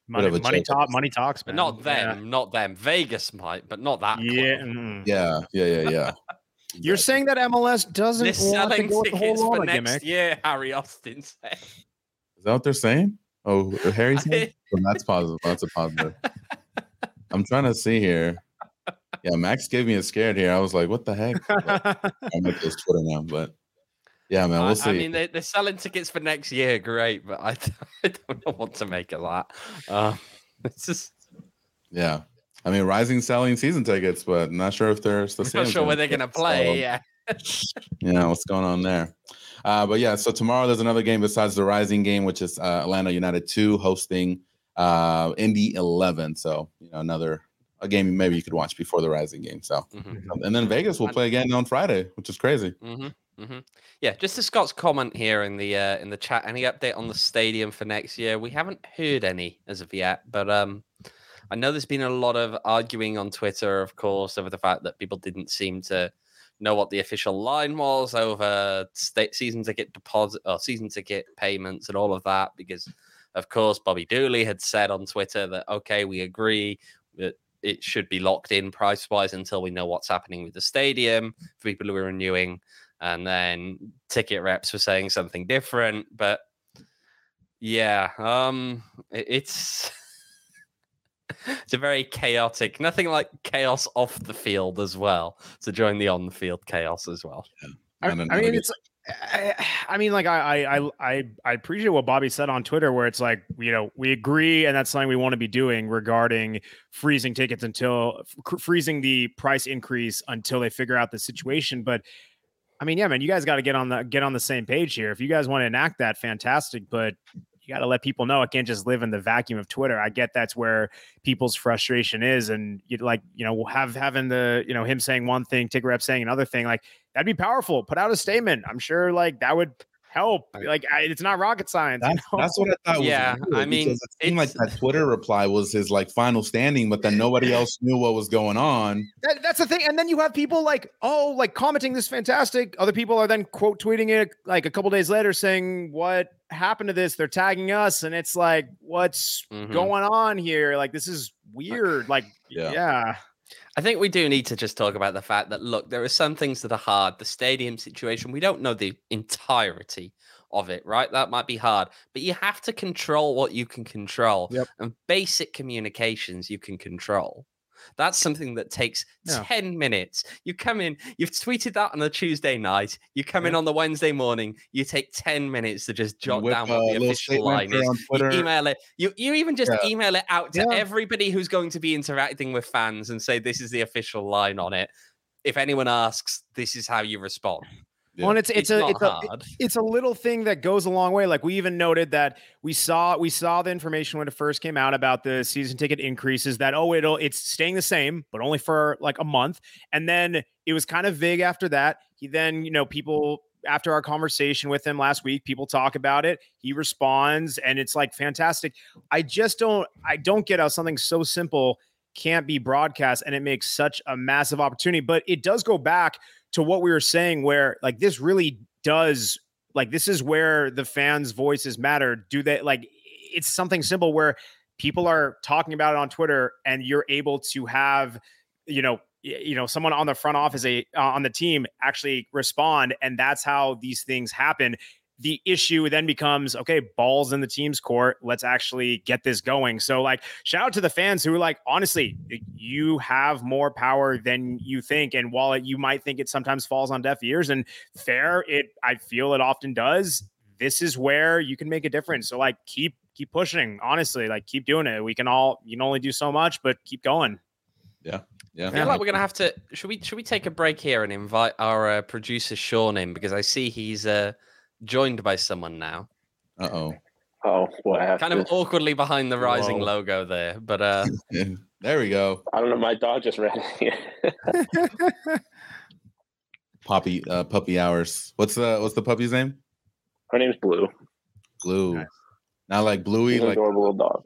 money, money talk, money talks, man. But not them, yeah. not them. Vegas might, but not that. Yeah, mm. yeah, yeah, yeah, yeah. You're saying that MLS doesn't They're want to go tickets for next gimmick. year, Harry Austin said. Is that what they're saying? Oh, Harry's saying? well, that's positive. That's a positive. I'm trying to see here. Yeah, Max gave me a scared here. I was like, what the heck? I'm at this Twitter now, but yeah, man, we'll see. I mean, they, are selling tickets for next year, great, but I, I don't know what to make of that. Uh, it's just, yeah. I mean, Rising selling season tickets, but not sure if they're still. Not sure where they're gonna play. So, yeah. yeah, what's going on there? Uh, but yeah, so tomorrow there's another game besides the Rising game, which is uh, Atlanta United two hosting uh, Indy eleven. So you know another a game maybe you could watch before the Rising game. So mm-hmm. and then Vegas will play again on Friday, which is crazy. Mm-hmm. Mm-hmm. Yeah, just to Scott's comment here in the uh, in the chat. Any update on the stadium for next year? We haven't heard any as of yet, but um, I know there's been a lot of arguing on Twitter, of course, over the fact that people didn't seem to know what the official line was over state season ticket deposit or season ticket payments and all of that. Because, of course, Bobby Dulle had said on Twitter that okay, we agree that it should be locked in price wise until we know what's happening with the stadium for people who are renewing. And then ticket reps were saying something different, but yeah, um, it's it's a very chaotic, nothing like chaos off the field as well to join the on the field chaos as well. Yeah. I, I, mean, it's. I, I, mean, like I, I, I, I appreciate what Bobby said on Twitter, where it's like, you know, we agree, and that's something we want to be doing regarding freezing tickets until freezing the price increase until they figure out the situation. But I mean, yeah, man, you guys got to get on the get on the same page here. If you guys want to enact that, fantastic. But you got to let people know I can't just live in the vacuum of Twitter. I get that's where people's frustration is, and you like you know have having the you know him saying one thing, Tig Rep saying another thing, like that'd be powerful. Put out a statement. I'm sure like that would help. Like I, it's not rocket science. That's, you know? that's what I thought. Yeah, I mean, it seemed like that Twitter reply was his like final standing, but then nobody else knew what was going on. That, that's the thing. And then you have people like, oh, like commenting this fantastic. Other people are then quote tweeting it like a couple days later saying what happened to this. They're tagging us, and it's like, what's mm-hmm. going on here? Like this is weird. Like yeah. yeah. I think we do need to just talk about the fact that look, there are some things that are hard. The stadium situation, we don't know the entirety of it, right? That might be hard, but you have to control what you can control. Yep. And basic communications you can control. That's something that takes yeah. 10 minutes. You come in, you've tweeted that on a Tuesday night. You come yeah. in on the Wednesday morning, you take 10 minutes to just jot down what the official line is. You email it. You, you even just yeah. email it out to everybody who's going to be interacting with fans and say, this is the official line on it. If anyone asks, this is how you respond. Yeah. Well, it's it's, it's a it's a it's a little thing that goes a long way. Like we even noted that we saw we saw the information when it first came out about the season ticket increases that oh it'll it's staying the same but only for like a month, and then it was kind of vague after that. He then you know people after our conversation with him last week, people talk about it. He responds, and it's like fantastic. I just don't I don't get how something so simple can't be broadcast, and it makes such a massive opportunity. But it does go back to what we were saying, where like this really does like this is where the fans' voices matter. Do they like it's something simple where people are talking about it on Twitter and you're able to have, you know, you know, someone on the front office, a uh, on the team actually respond, and that's how these things happen the issue then becomes okay, balls in the team's court. Let's actually get this going. So, like, shout out to the fans who are like, honestly, you have more power than you think. And while it, you might think it sometimes falls on deaf ears and fair, it I feel it often does. This is where you can make a difference. So, like, keep keep pushing. Honestly, like, keep doing it. We can all you can only do so much, but keep going. Yeah. Yeah. I feel like we're gonna have to. Should we? Should we take a break here and invite our uh, producer Sean in because I see he's uh joined by someone now. Uh oh. Oh, what Kind of awkwardly behind the rising Whoa. logo there, but uh, there we go. I don't know. My dog just ran here. Poppy, uh, puppy hours. What's the what's the puppy's name? Her name's Blue. Blue. Nice. Not like Bluey. She's like adorable little dog.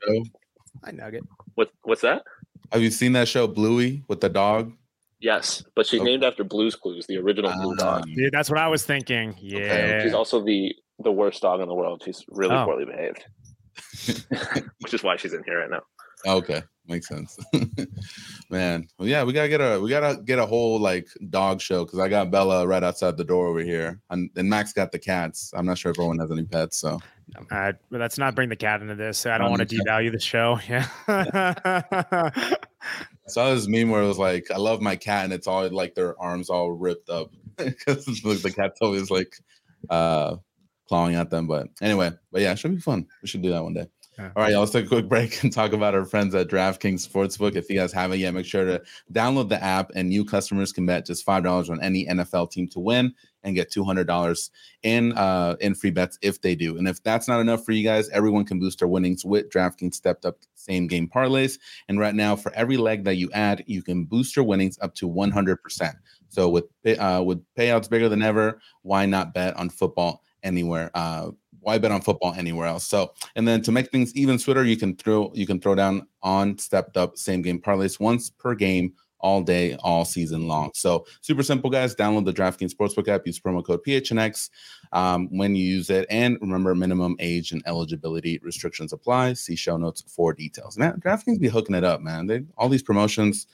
Hi, Nugget. What what's that? Have you seen that show Bluey with the dog? Yes, but she's Okay. named after Blue's Clues, the original blue dog. Um, Yeah, that's what I was thinking. Yeah. She's also the the worst dog in the world. She's really Oh. poorly behaved, which is why she's in here right now. Okay, makes sense. Man, well, yeah, we gotta get a we gotta get a whole like dog show because I got Bella right outside the door over here, and, and Max got the cats. I'm not sure if everyone has any pets, so Uh, let's not bring the cat into this. I don't want to devalue the show. Yeah. I saw this meme where it was like, "I love my cat," and it's all like their arms all ripped up because the cat's always like uh clawing at them. But anyway, but yeah, it should be fun. We should do that one day. Yeah. All right, y'all, let's take a quick break and talk about our friends at DraftKings Sportsbook. If you guys haven't yet, make sure to download the app, and new customers can bet just five dollars on any NFL team to win and get two hundred dollars in uh in free bets if they do. And if that's not enough for you guys, everyone can boost their winnings with DraftKings stepped up same game parlays. And right now, for every leg that you add, you can boost your winnings up to one hundred percent. So with uh, with payouts bigger than ever, why not bet on football anywhere? Uh, why bet on football anywhere else? So, and then to make things even sweeter, you can throw you can throw down on stepped up same game parlays once per game all day, all season long. So super simple, guys. Download the DraftKings Sportsbook app. Use promo code PHNX um, when you use it, and remember minimum age and eligibility restrictions apply. See show notes for details. Man, DraftKings be hooking it up, man. They all these promotions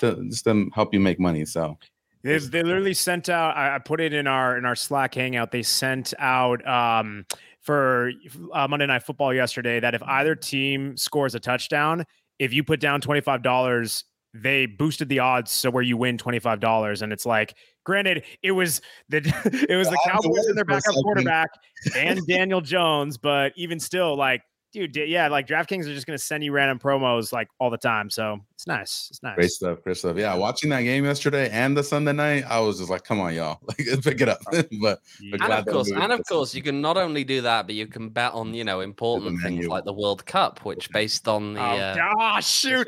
to just to help you make money. So They, they literally sent out. I, I put it in our in our Slack hangout. They sent out um, for uh, Monday Night Football yesterday that if either team scores a touchdown, if you put down twenty five dollars, they boosted the odds so where you win twenty five dollars. And it's like, granted, it was the it was the I Cowboys and their backup quarterback and Daniel Jones, but even still, like. Dude, yeah, like DraftKings are just gonna send you random promos like all the time, so it's nice. It's nice. great stuff, great stuff. Yeah, watching that game yesterday and the Sunday night, I was just like, come on, y'all, like pick it up. but but And of course, and of course, you can not only do that, but you can bet on you know important things like the World Cup, which based on the Oh, uh, gosh, shoot.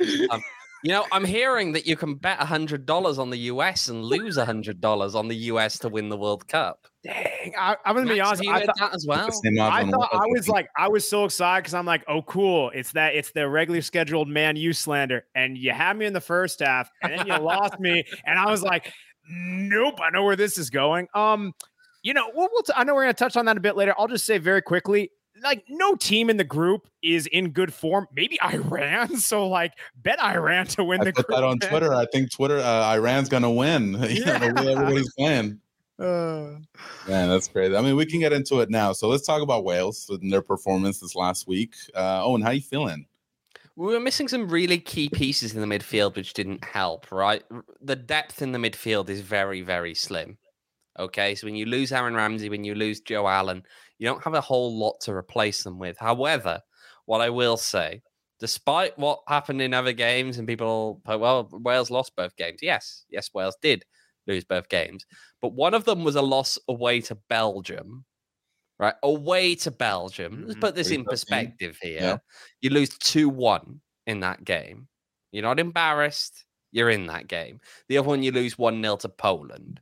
You know, I'm hearing that you can bet hundred dollars on the US and lose hundred dollars on the US to win the World Cup. Dang, I, I'm gonna be Max, honest. you I heard thought, that as well. the same odds I thought I was like, I was so excited because I'm like, oh, cool. It's that it's the regularly scheduled man you slander, and you had me in the first half, and then you lost me, and I was like, nope, I know where this is going. Um, you know, we'll, we'll t- I know we're gonna touch on that a bit later. I'll just say very quickly. Like no team in the group is in good form. Maybe Iran. So like bet Iran to win I the put group. that on. Twitter. I think Twitter, uh, Iran's gonna win. you know, the way everybody's playing. Uh, Man, that's crazy. I mean, we can get into it now. So let's talk about Wales and their performance this last week. Uh, oh, and how you feeling? We were missing some really key pieces in the midfield, which didn't help, right? The depth in the midfield is very, very slim. Okay, so when you lose Aaron Ramsey, when you lose Joe Allen, you don't have a whole lot to replace them with. However, what I will say, despite what happened in other games and people, well, Wales lost both games. Yes, yes, Wales did lose both games, but one of them was a loss away to Belgium, right? Away to Belgium. Let's Mhm. put this in perspective here. Yeah. You lose 2 1 in that game. You're not embarrassed. You're in that game. The other one, you lose 1 0 to Poland.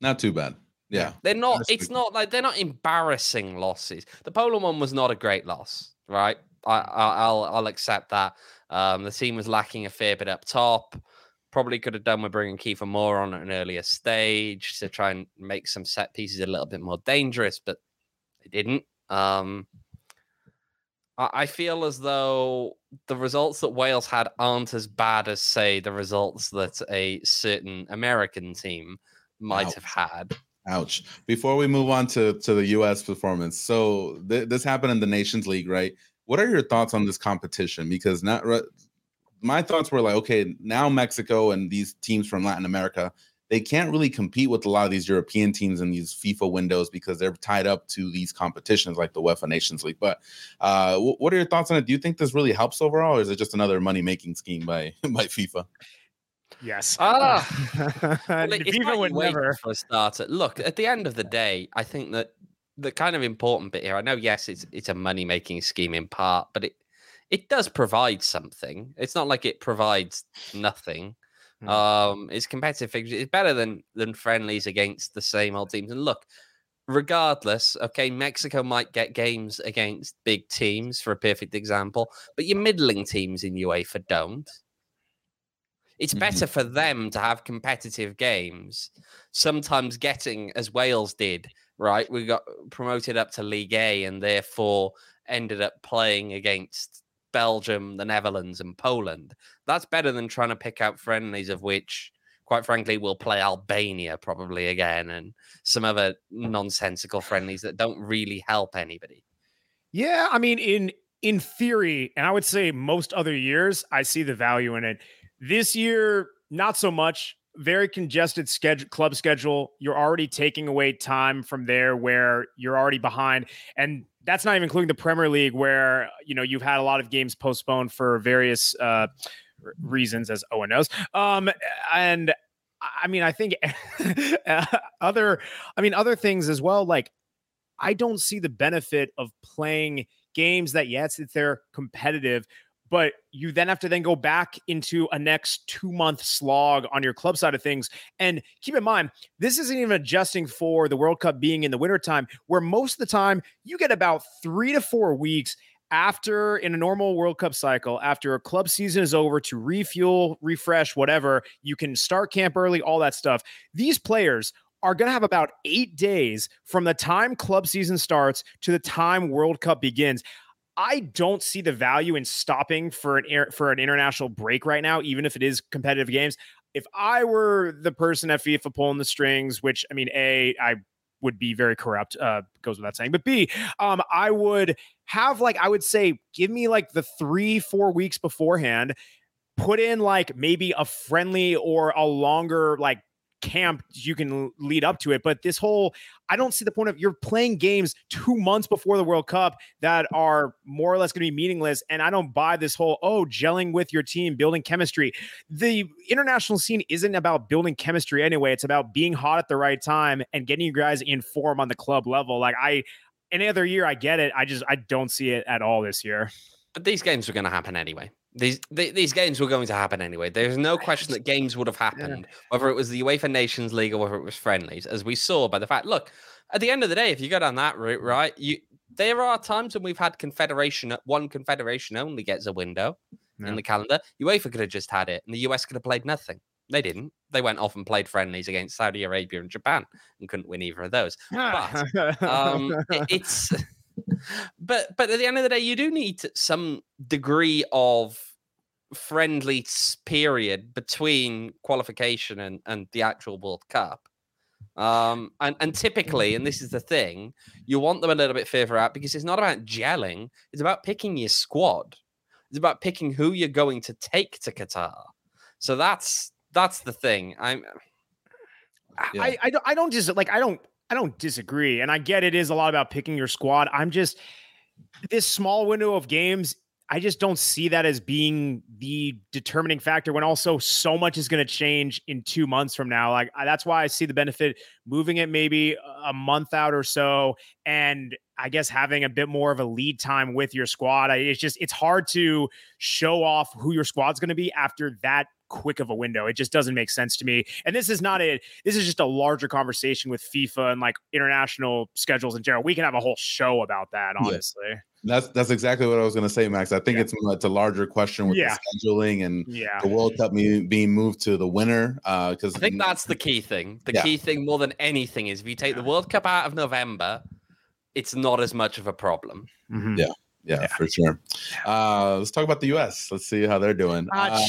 Not too bad. Yeah. They're not, it's not like they're not embarrassing losses. The Poland one was not a great loss, right? I, I, I'll, I'll accept that. Um, the team was lacking a fair bit up top. Probably could have done with bringing Kiefer Moore on at an earlier stage to try and make some set pieces a little bit more dangerous, but they didn't. Um, I, I feel as though the results that Wales had aren't as bad as, say, the results that a certain American team might have had. Ouch. Before we move on to, to the U.S. performance, so th- this happened in the Nations League, right? What are your thoughts on this competition? Because not re- my thoughts were like, okay, now Mexico and these teams from Latin America, they can't really compete with a lot of these European teams in these FIFA windows because they're tied up to these competitions like the UEFA Nations League. But uh, wh- what are your thoughts on it? Do you think this really helps overall, or is it just another money making scheme by by FIFA? Yes. Ah. Well, it- it's FIFA like would never. for a starter. Look, at the end of the day, I think that the kind of important bit here. I know, yes, it's it's a money making scheme in part, but it it does provide something. It's not like it provides nothing. Hmm. Um, it's competitive. It's better than than friendlies against the same old teams. And look, regardless, okay, Mexico might get games against big teams for a perfect example, but your middling teams in UEFA don't. It's mm-hmm. better for them to have competitive games, sometimes getting, as Wales did, right? We got promoted up to League A and therefore ended up playing against Belgium, the Netherlands, and Poland. That's better than trying to pick out friendlies of which, quite frankly, we'll play Albania probably again and some other nonsensical friendlies that don't really help anybody. Yeah, I mean, in in theory, and I would say most other years, I see the value in it. This year, not so much. Very congested schedule, club schedule. You're already taking away time from there where you're already behind, and that's not even including the Premier League, where you know you've had a lot of games postponed for various uh, reasons, as Owain knows. Um, and I mean, I think other, I mean, other things as well. Like, I don't see the benefit of playing games that yes, it's they're competitive, but you then have to then go back into a next two month slog on your club side of things. And keep in mind, this isn't even adjusting for the World Cup being in the wintertime, where most of the time you get about three to four weeks after in a normal World Cup cycle, after a club season is over to refuel, refresh, whatever, you can start camp early, all that stuff. These players are going to have about eight days from the time club season starts to the time World Cup begins. I don't see the value in stopping for an air, for an international break right now, even if it is competitive games. If I were the person at FIFA pulling the strings, which I mean, a I would be very corrupt, uh, goes without saying. But B, um, I would have like I would say, give me like the three four weeks beforehand, put in like maybe a friendly or a longer like camp you can lead up to it. But this whole, I don't see the point of you're playing games two months before the World Cup that are more or less going to be meaningless. And I don't buy this whole, oh, gelling with your team, building chemistry. The international scene isn't about building chemistry anyway. It's about being hot at the right time and getting you guys in form on the club level. Like I, any other year, I get it. I just, I don't see it at all this year. But these games are going to happen anyway. These these games were going to happen anyway. There's no question that games would have happened, yeah. whether it was the UEFA Nations League or whether it was friendlies, as we saw by the fact. Look, at the end of the day, if you go down that route, right, you there are times when we've had confederation one confederation only gets a window yeah. in the calendar. UEFA could have just had it, and the US could have played nothing. They didn't. They went off and played friendlies against Saudi Arabia and Japan and couldn't win either of those. But um, it, it's but but at the end of the day, you do need some degree of friendly period between qualification and, and the actual World Cup. Um, and, and typically, and this is the thing, you want them a little bit further out because it's not about gelling, it's about picking your squad. It's about picking who you're going to take to Qatar. So that's that's the thing. I'm yeah. I, I don't I don't just like I don't I don't disagree. And I get it is a lot about picking your squad. I'm just this small window of games I just don't see that as being the determining factor when also so much is going to change in two months from now. Like that's why I see the benefit moving it maybe a month out or so, and I guess having a bit more of a lead time with your squad. It's just it's hard to show off who your squad's going to be after that quick of a window. It just doesn't make sense to me. And this is not a this is just a larger conversation with FIFA and like international schedules in general. We can have a whole show about that, honestly. Yeah. That's that's exactly what I was going to say, Max. I think yeah. it's it's a larger question with yeah. the scheduling and yeah. the World Cup being moved to the winter. Because uh, I think that's the key thing. The key thing more than anything is if you take the World Cup out of November, it's not as much of a problem. Mm-hmm. Yeah. Yeah, yeah, for sure. Uh, let's talk about the U.S. Let's see how they're doing. Uh,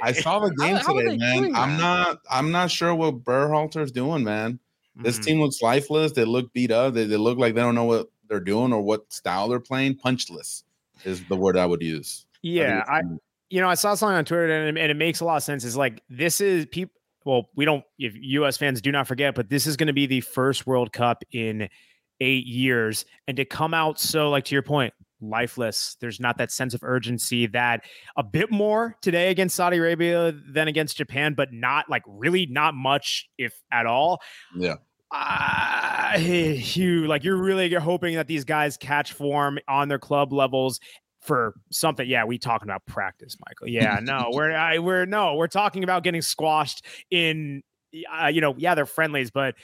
I saw the game how, today, how man. I'm not. I'm not sure what Berhalter's doing, man. Mm-hmm. This team looks lifeless. They look beat up. They, they look like they don't know what they're doing or what style they're playing. Punchless is the word I would use. Yeah, I, I you know I saw something on Twitter and, and it makes a lot of sense. Is like this is people. Well, we don't. If U.S. fans do not forget, but this is going to be the first World Cup in eight years, and to come out so like to your point, lifeless. There's not that sense of urgency that a bit more today against Saudi Arabia than against Japan, but not like really not much, if at all. Yeah. Uh, Hugh, like you're really you're hoping that these guys catch form on their club levels for something. Yeah, we talking about practice, Michael. Yeah, no, we're I, we're no, we're talking about getting squashed in. Uh, you know, yeah, they're friendlies, but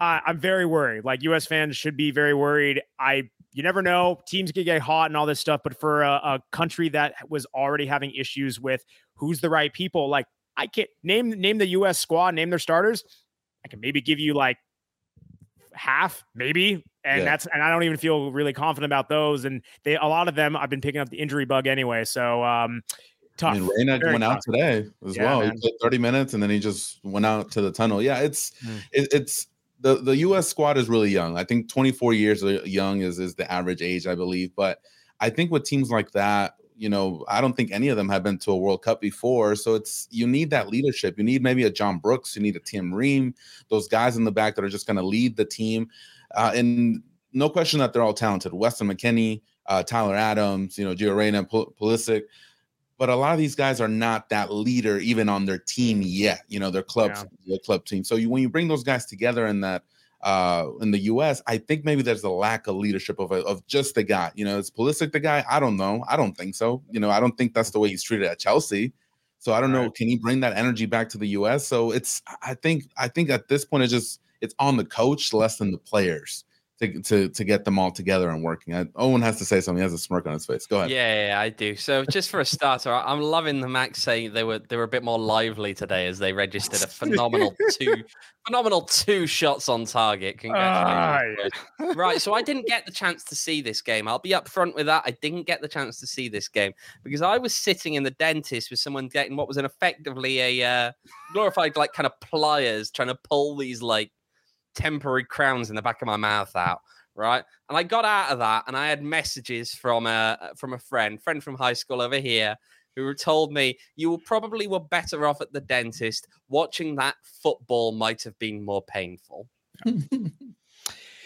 uh, I'm very worried. Like U.S. fans should be very worried. I you never know. Teams can get hot and all this stuff, but for a, a country that was already having issues with who's the right people, like I can't name name the U.S. squad, name their starters. I can maybe give you like half, maybe, and yeah. that's and I don't even feel really confident about those. And they a lot of them I've been picking up the injury bug anyway. So um, tough. I mean, Reyna went tough. out today as yeah, well. Man. He played 30 minutes and then he just went out to the tunnel. Yeah, it's mm. it, it's the the U.S. squad is really young. I think 24 years young is is the average age, I believe. But I think with teams like that, you know, I don't think any of them have been to a World Cup before. So it's you need that leadership. You need maybe a John Brooks. You need a Tim Ream. Those guys in the back that are just going to lead the team. Uh, and no question that they're all talented. Weston McKennie, uh, Tyler Adams, you know, Gio Reyna, Pul- Pulisic but a lot of these guys are not that leader even on their team yet. You know, their clubs, yeah. club team. So you, when you bring those guys together in that uh in the US, I think maybe there's a lack of leadership of of just the guy. You know, is Pulisic the guy? I don't know. I don't think so. You know, I don't think that's the way he's treated at Chelsea. So I don't know. Can he bring that energy back to the US? So it's I think I think at this point it's just it's on the coach less than the players to, to to get them all together and working. I, Owain has to say something. He has a smirk on his face. Go ahead. Yeah, yeah, I do. So just for a starter, I'm loving the Max saying they were they were a bit more lively today as they registered a phenomenal two phenomenal two shots on target. Congratulations. Right. So I didn't get the chance to see this game. I'll be upfront with that. I didn't get the chance to see this game because I was sitting in the dentist with someone getting what was an effectively a uh, glorified like kind of pliers trying to pull these like temporary crowns in the back of my mouth out, right? And I got out of that, and I had messages from a uh, from a friend, friend from high school over here, who told me you probably were better off at the dentist. Watching that football might have been more painful.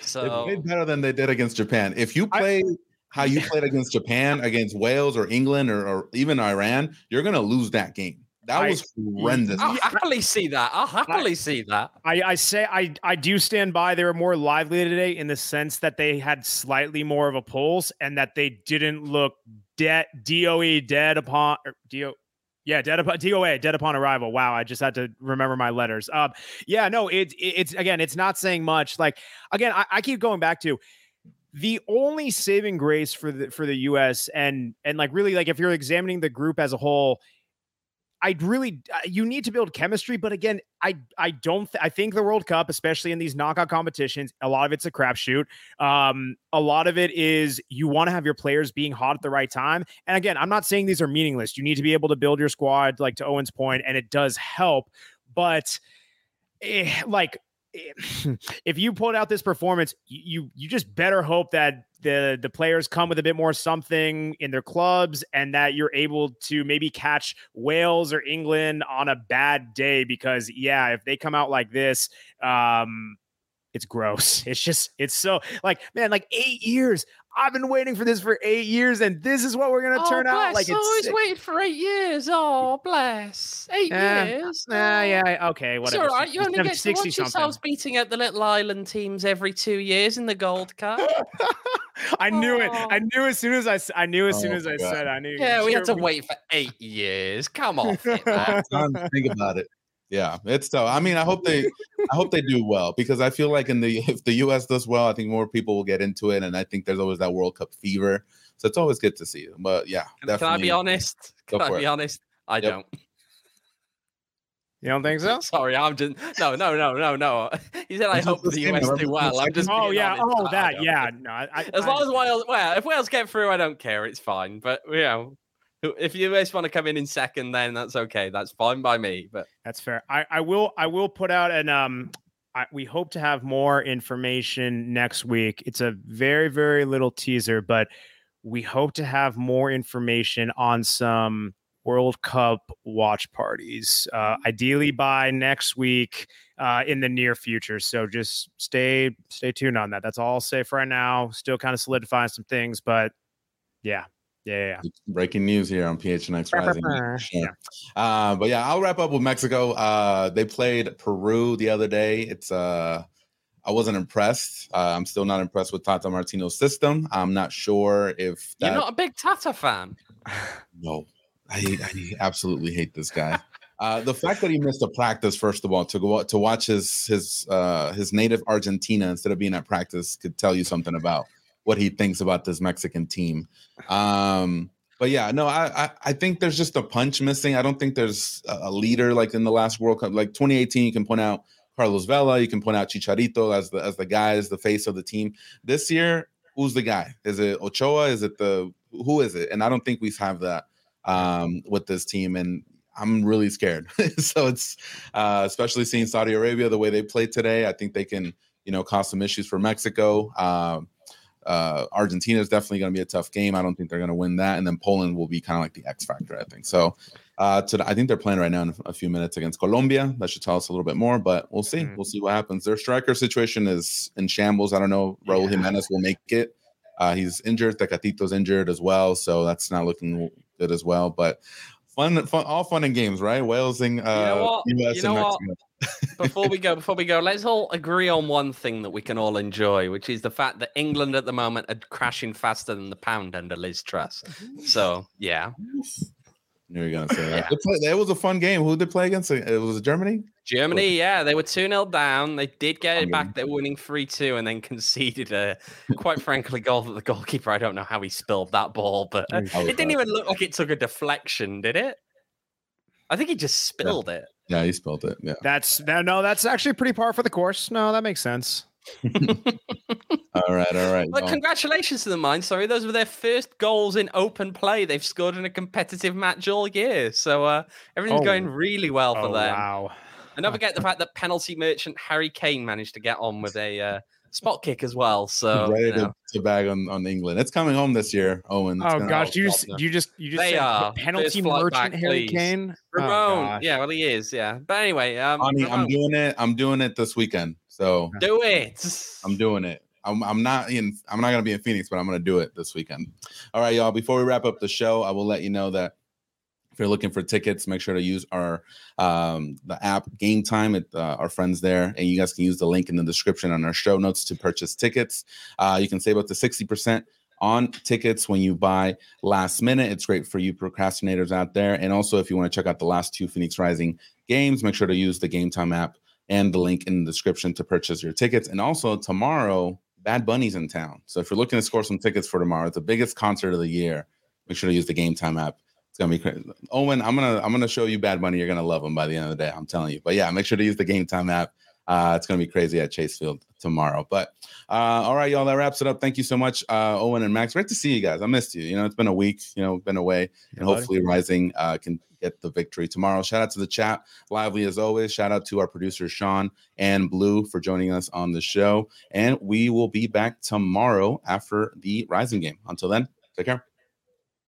so they played better than they did against Japan. If you play. I, how you played against Japan, against Wales or England or, or even Iran, you're going to lose that game. That was horrendous. I'll happily see that. I'll happily I, see that. I, I say I I do stand by. They were more lively today in the sense that they had slightly more of a pulse and that they didn't look dead DOE dead upon DO yeah, dead upon DOA, dead upon arrival. Wow, I just had to remember my letters. Um, yeah, no, it's it's again, it's not saying much. Like again, I, I keep going back to the only saving grace for the for the US and and like really like if you're examining the group as a whole I really uh, you need to build chemistry, but again, I I don't th- I think the World Cup, especially in these knockout competitions, a lot of it's a crapshoot. Um, a lot of it is you want to have your players being hot at the right time. And again, I'm not saying these are meaningless. You need to be able to build your squad, like to Owain's point, and it does help. But eh, like if you put out this performance, you you just better hope that the the players come with a bit more something in their clubs and that you're able to maybe catch Wales or England on a bad day because yeah, if they come out like this, um it's gross. It's just it's so like man, like 8 years. I've been waiting for this for eight years, and this is what we're gonna oh, turn bless. out. Like it's always sick. waited for eight years. Oh, bless eight uh, years. Uh, yeah, okay, whatever. It's all right. You only get to watch yourselves beating out the little island teams every two years in the Gold Cup. I knew oh. it. I knew as soon as I. I knew as oh, soon as I said. I knew. Yeah, we had to wait for eight years. Come on, think about it. Yeah, it's tough. I mean, I hope they, I hope they do well because I feel like in the if the U.S. does well, I think more people will get into it, and I think there's always that World Cup fever. So it's always good to see them. But yeah, can, can I be honest? Can I be it. honest? I yep. don't. You don't think so? Sorry, I'm just no, no, no, no, no. He said I hope the US do well. I'm just. Oh yeah, honest. oh that yeah. No, I, as long as Wales, well, if Wales get through, I don't care. It's fine. But you know, if you guys want to come in in second, then that's okay. That's fine by me. But that's fair. I, I will I will put out an um. I, we hope to have more information next week. It's a very very little teaser, but we hope to have more information on some World Cup watch parties, uh, ideally by next week uh, in the near future. So just stay stay tuned on that. That's all for right now. Still kind of solidifying some things, but yeah, yeah. Breaking news here on PHNX Rising. yeah. Uh, but yeah, I'll wrap up with Mexico. Uh, they played Peru the other day. It's uh, I wasn't impressed. Uh, I'm still not impressed with Tata Martino's system. I'm not sure if that... you're not a big Tata fan. no, I, I absolutely hate this guy. Uh, the fact that he missed a practice, first of all, to go to watch his his uh, his native Argentina instead of being at practice could tell you something about what he thinks about this Mexican team. Um, but yeah, no, I, I, I think there's just a punch missing. I don't think there's a leader like in the last World Cup, like 2018. You can point out Carlos Vela, you can point out Chicharito as the as the guy, as the face of the team. This year, who's the guy? Is it Ochoa? Is it the who is it? And I don't think we have that um, with this team. And I'm really scared. so it's uh, especially seeing Saudi Arabia the way they played today. I think they can, you know, cause some issues for Mexico. Uh, uh, Argentina is definitely going to be a tough game. I don't think they're going to win that, and then Poland will be kind of like the X factor. I think so. Uh, to, I think they're playing right now in a few minutes against Colombia. That should tell us a little bit more, but we'll see. Mm-hmm. We'll see what happens. Their striker situation is in shambles. I don't know. Raul yeah. Jimenez will make it. Uh, he's injured. Tecatito's injured as well, so that's not looking good as well. But fun, fun, all fun and games, right? Wales and uh, you know US you know and Mexico. before we go, before we go, let's all agree on one thing that we can all enjoy, which is the fact that England at the moment are crashing faster than the pound under Liz Truss. So yeah. You were gonna say that. Yeah. It was a fun game. Who did they play against? It was Germany. Germany, yeah, they were 2 0 down. They did get it back. They're winning 3 2 and then conceded a, quite frankly, goal that the goalkeeper. I don't know how he spilled that ball, but uh, it didn't even look like it took a deflection, did it? I think he just spilled yeah. it. Yeah, he spilled it. Yeah. That's no, no, that's actually pretty par for the course. No, that makes sense. all right, all right. But well, congratulations to the mind. Sorry, those were their first goals in open play. They've scored in a competitive match all year. So uh, everything's oh. going really well for oh, them. Wow. And don't forget the fact that penalty merchant Harry Kane managed to get on with a uh, spot kick as well. So ready you know. to, to, bag on, on England. It's coming home this year, Owain. It's oh gosh, you just, you just you just they are penalty merchant back, Harry please. Kane. Oh, Ramon, oh, yeah, well he is, yeah. But anyway, um, Honey, I'm doing it. I'm doing it this weekend. So do it. I'm doing it. I'm, I'm not in. I'm not gonna be in Phoenix, but I'm gonna do it this weekend. All right, y'all. Before we wrap up the show, I will let you know that if you're looking for tickets, make sure to use our um, the app Game Time. At, uh, our friends there, and you guys can use the link in the description on our show notes to purchase tickets. Uh, you can save up to sixty percent on tickets when you buy last minute. It's great for you procrastinators out there. And also, if you want to check out the last two Phoenix Rising games, make sure to use the Game Time app and the link in the description to purchase your tickets. And also, tomorrow, Bad Bunny's in town. So if you're looking to score some tickets for tomorrow, it's the biggest concert of the year. Make sure to use the Game Time app It's gonna be crazy. Owain, I'm gonna I'm gonna show you Bad Bunny. You're gonna love him by the end of the day. I'm telling you. But yeah, make sure to use the Game Time app. Uh, it's gonna be crazy at Chase Field tomorrow. But uh, all right, y'all. That wraps it up. Thank you so much, uh, Owain and Max. Great to see you guys. I missed you. You know, it's been a week. You know, been away, and hopefully Rising uh, can get the victory tomorrow. Shout out to the chat, lively as always. Shout out to our producers Sean and Blue for joining us on the show, and we will be back tomorrow after the Rising game. Until then, take care.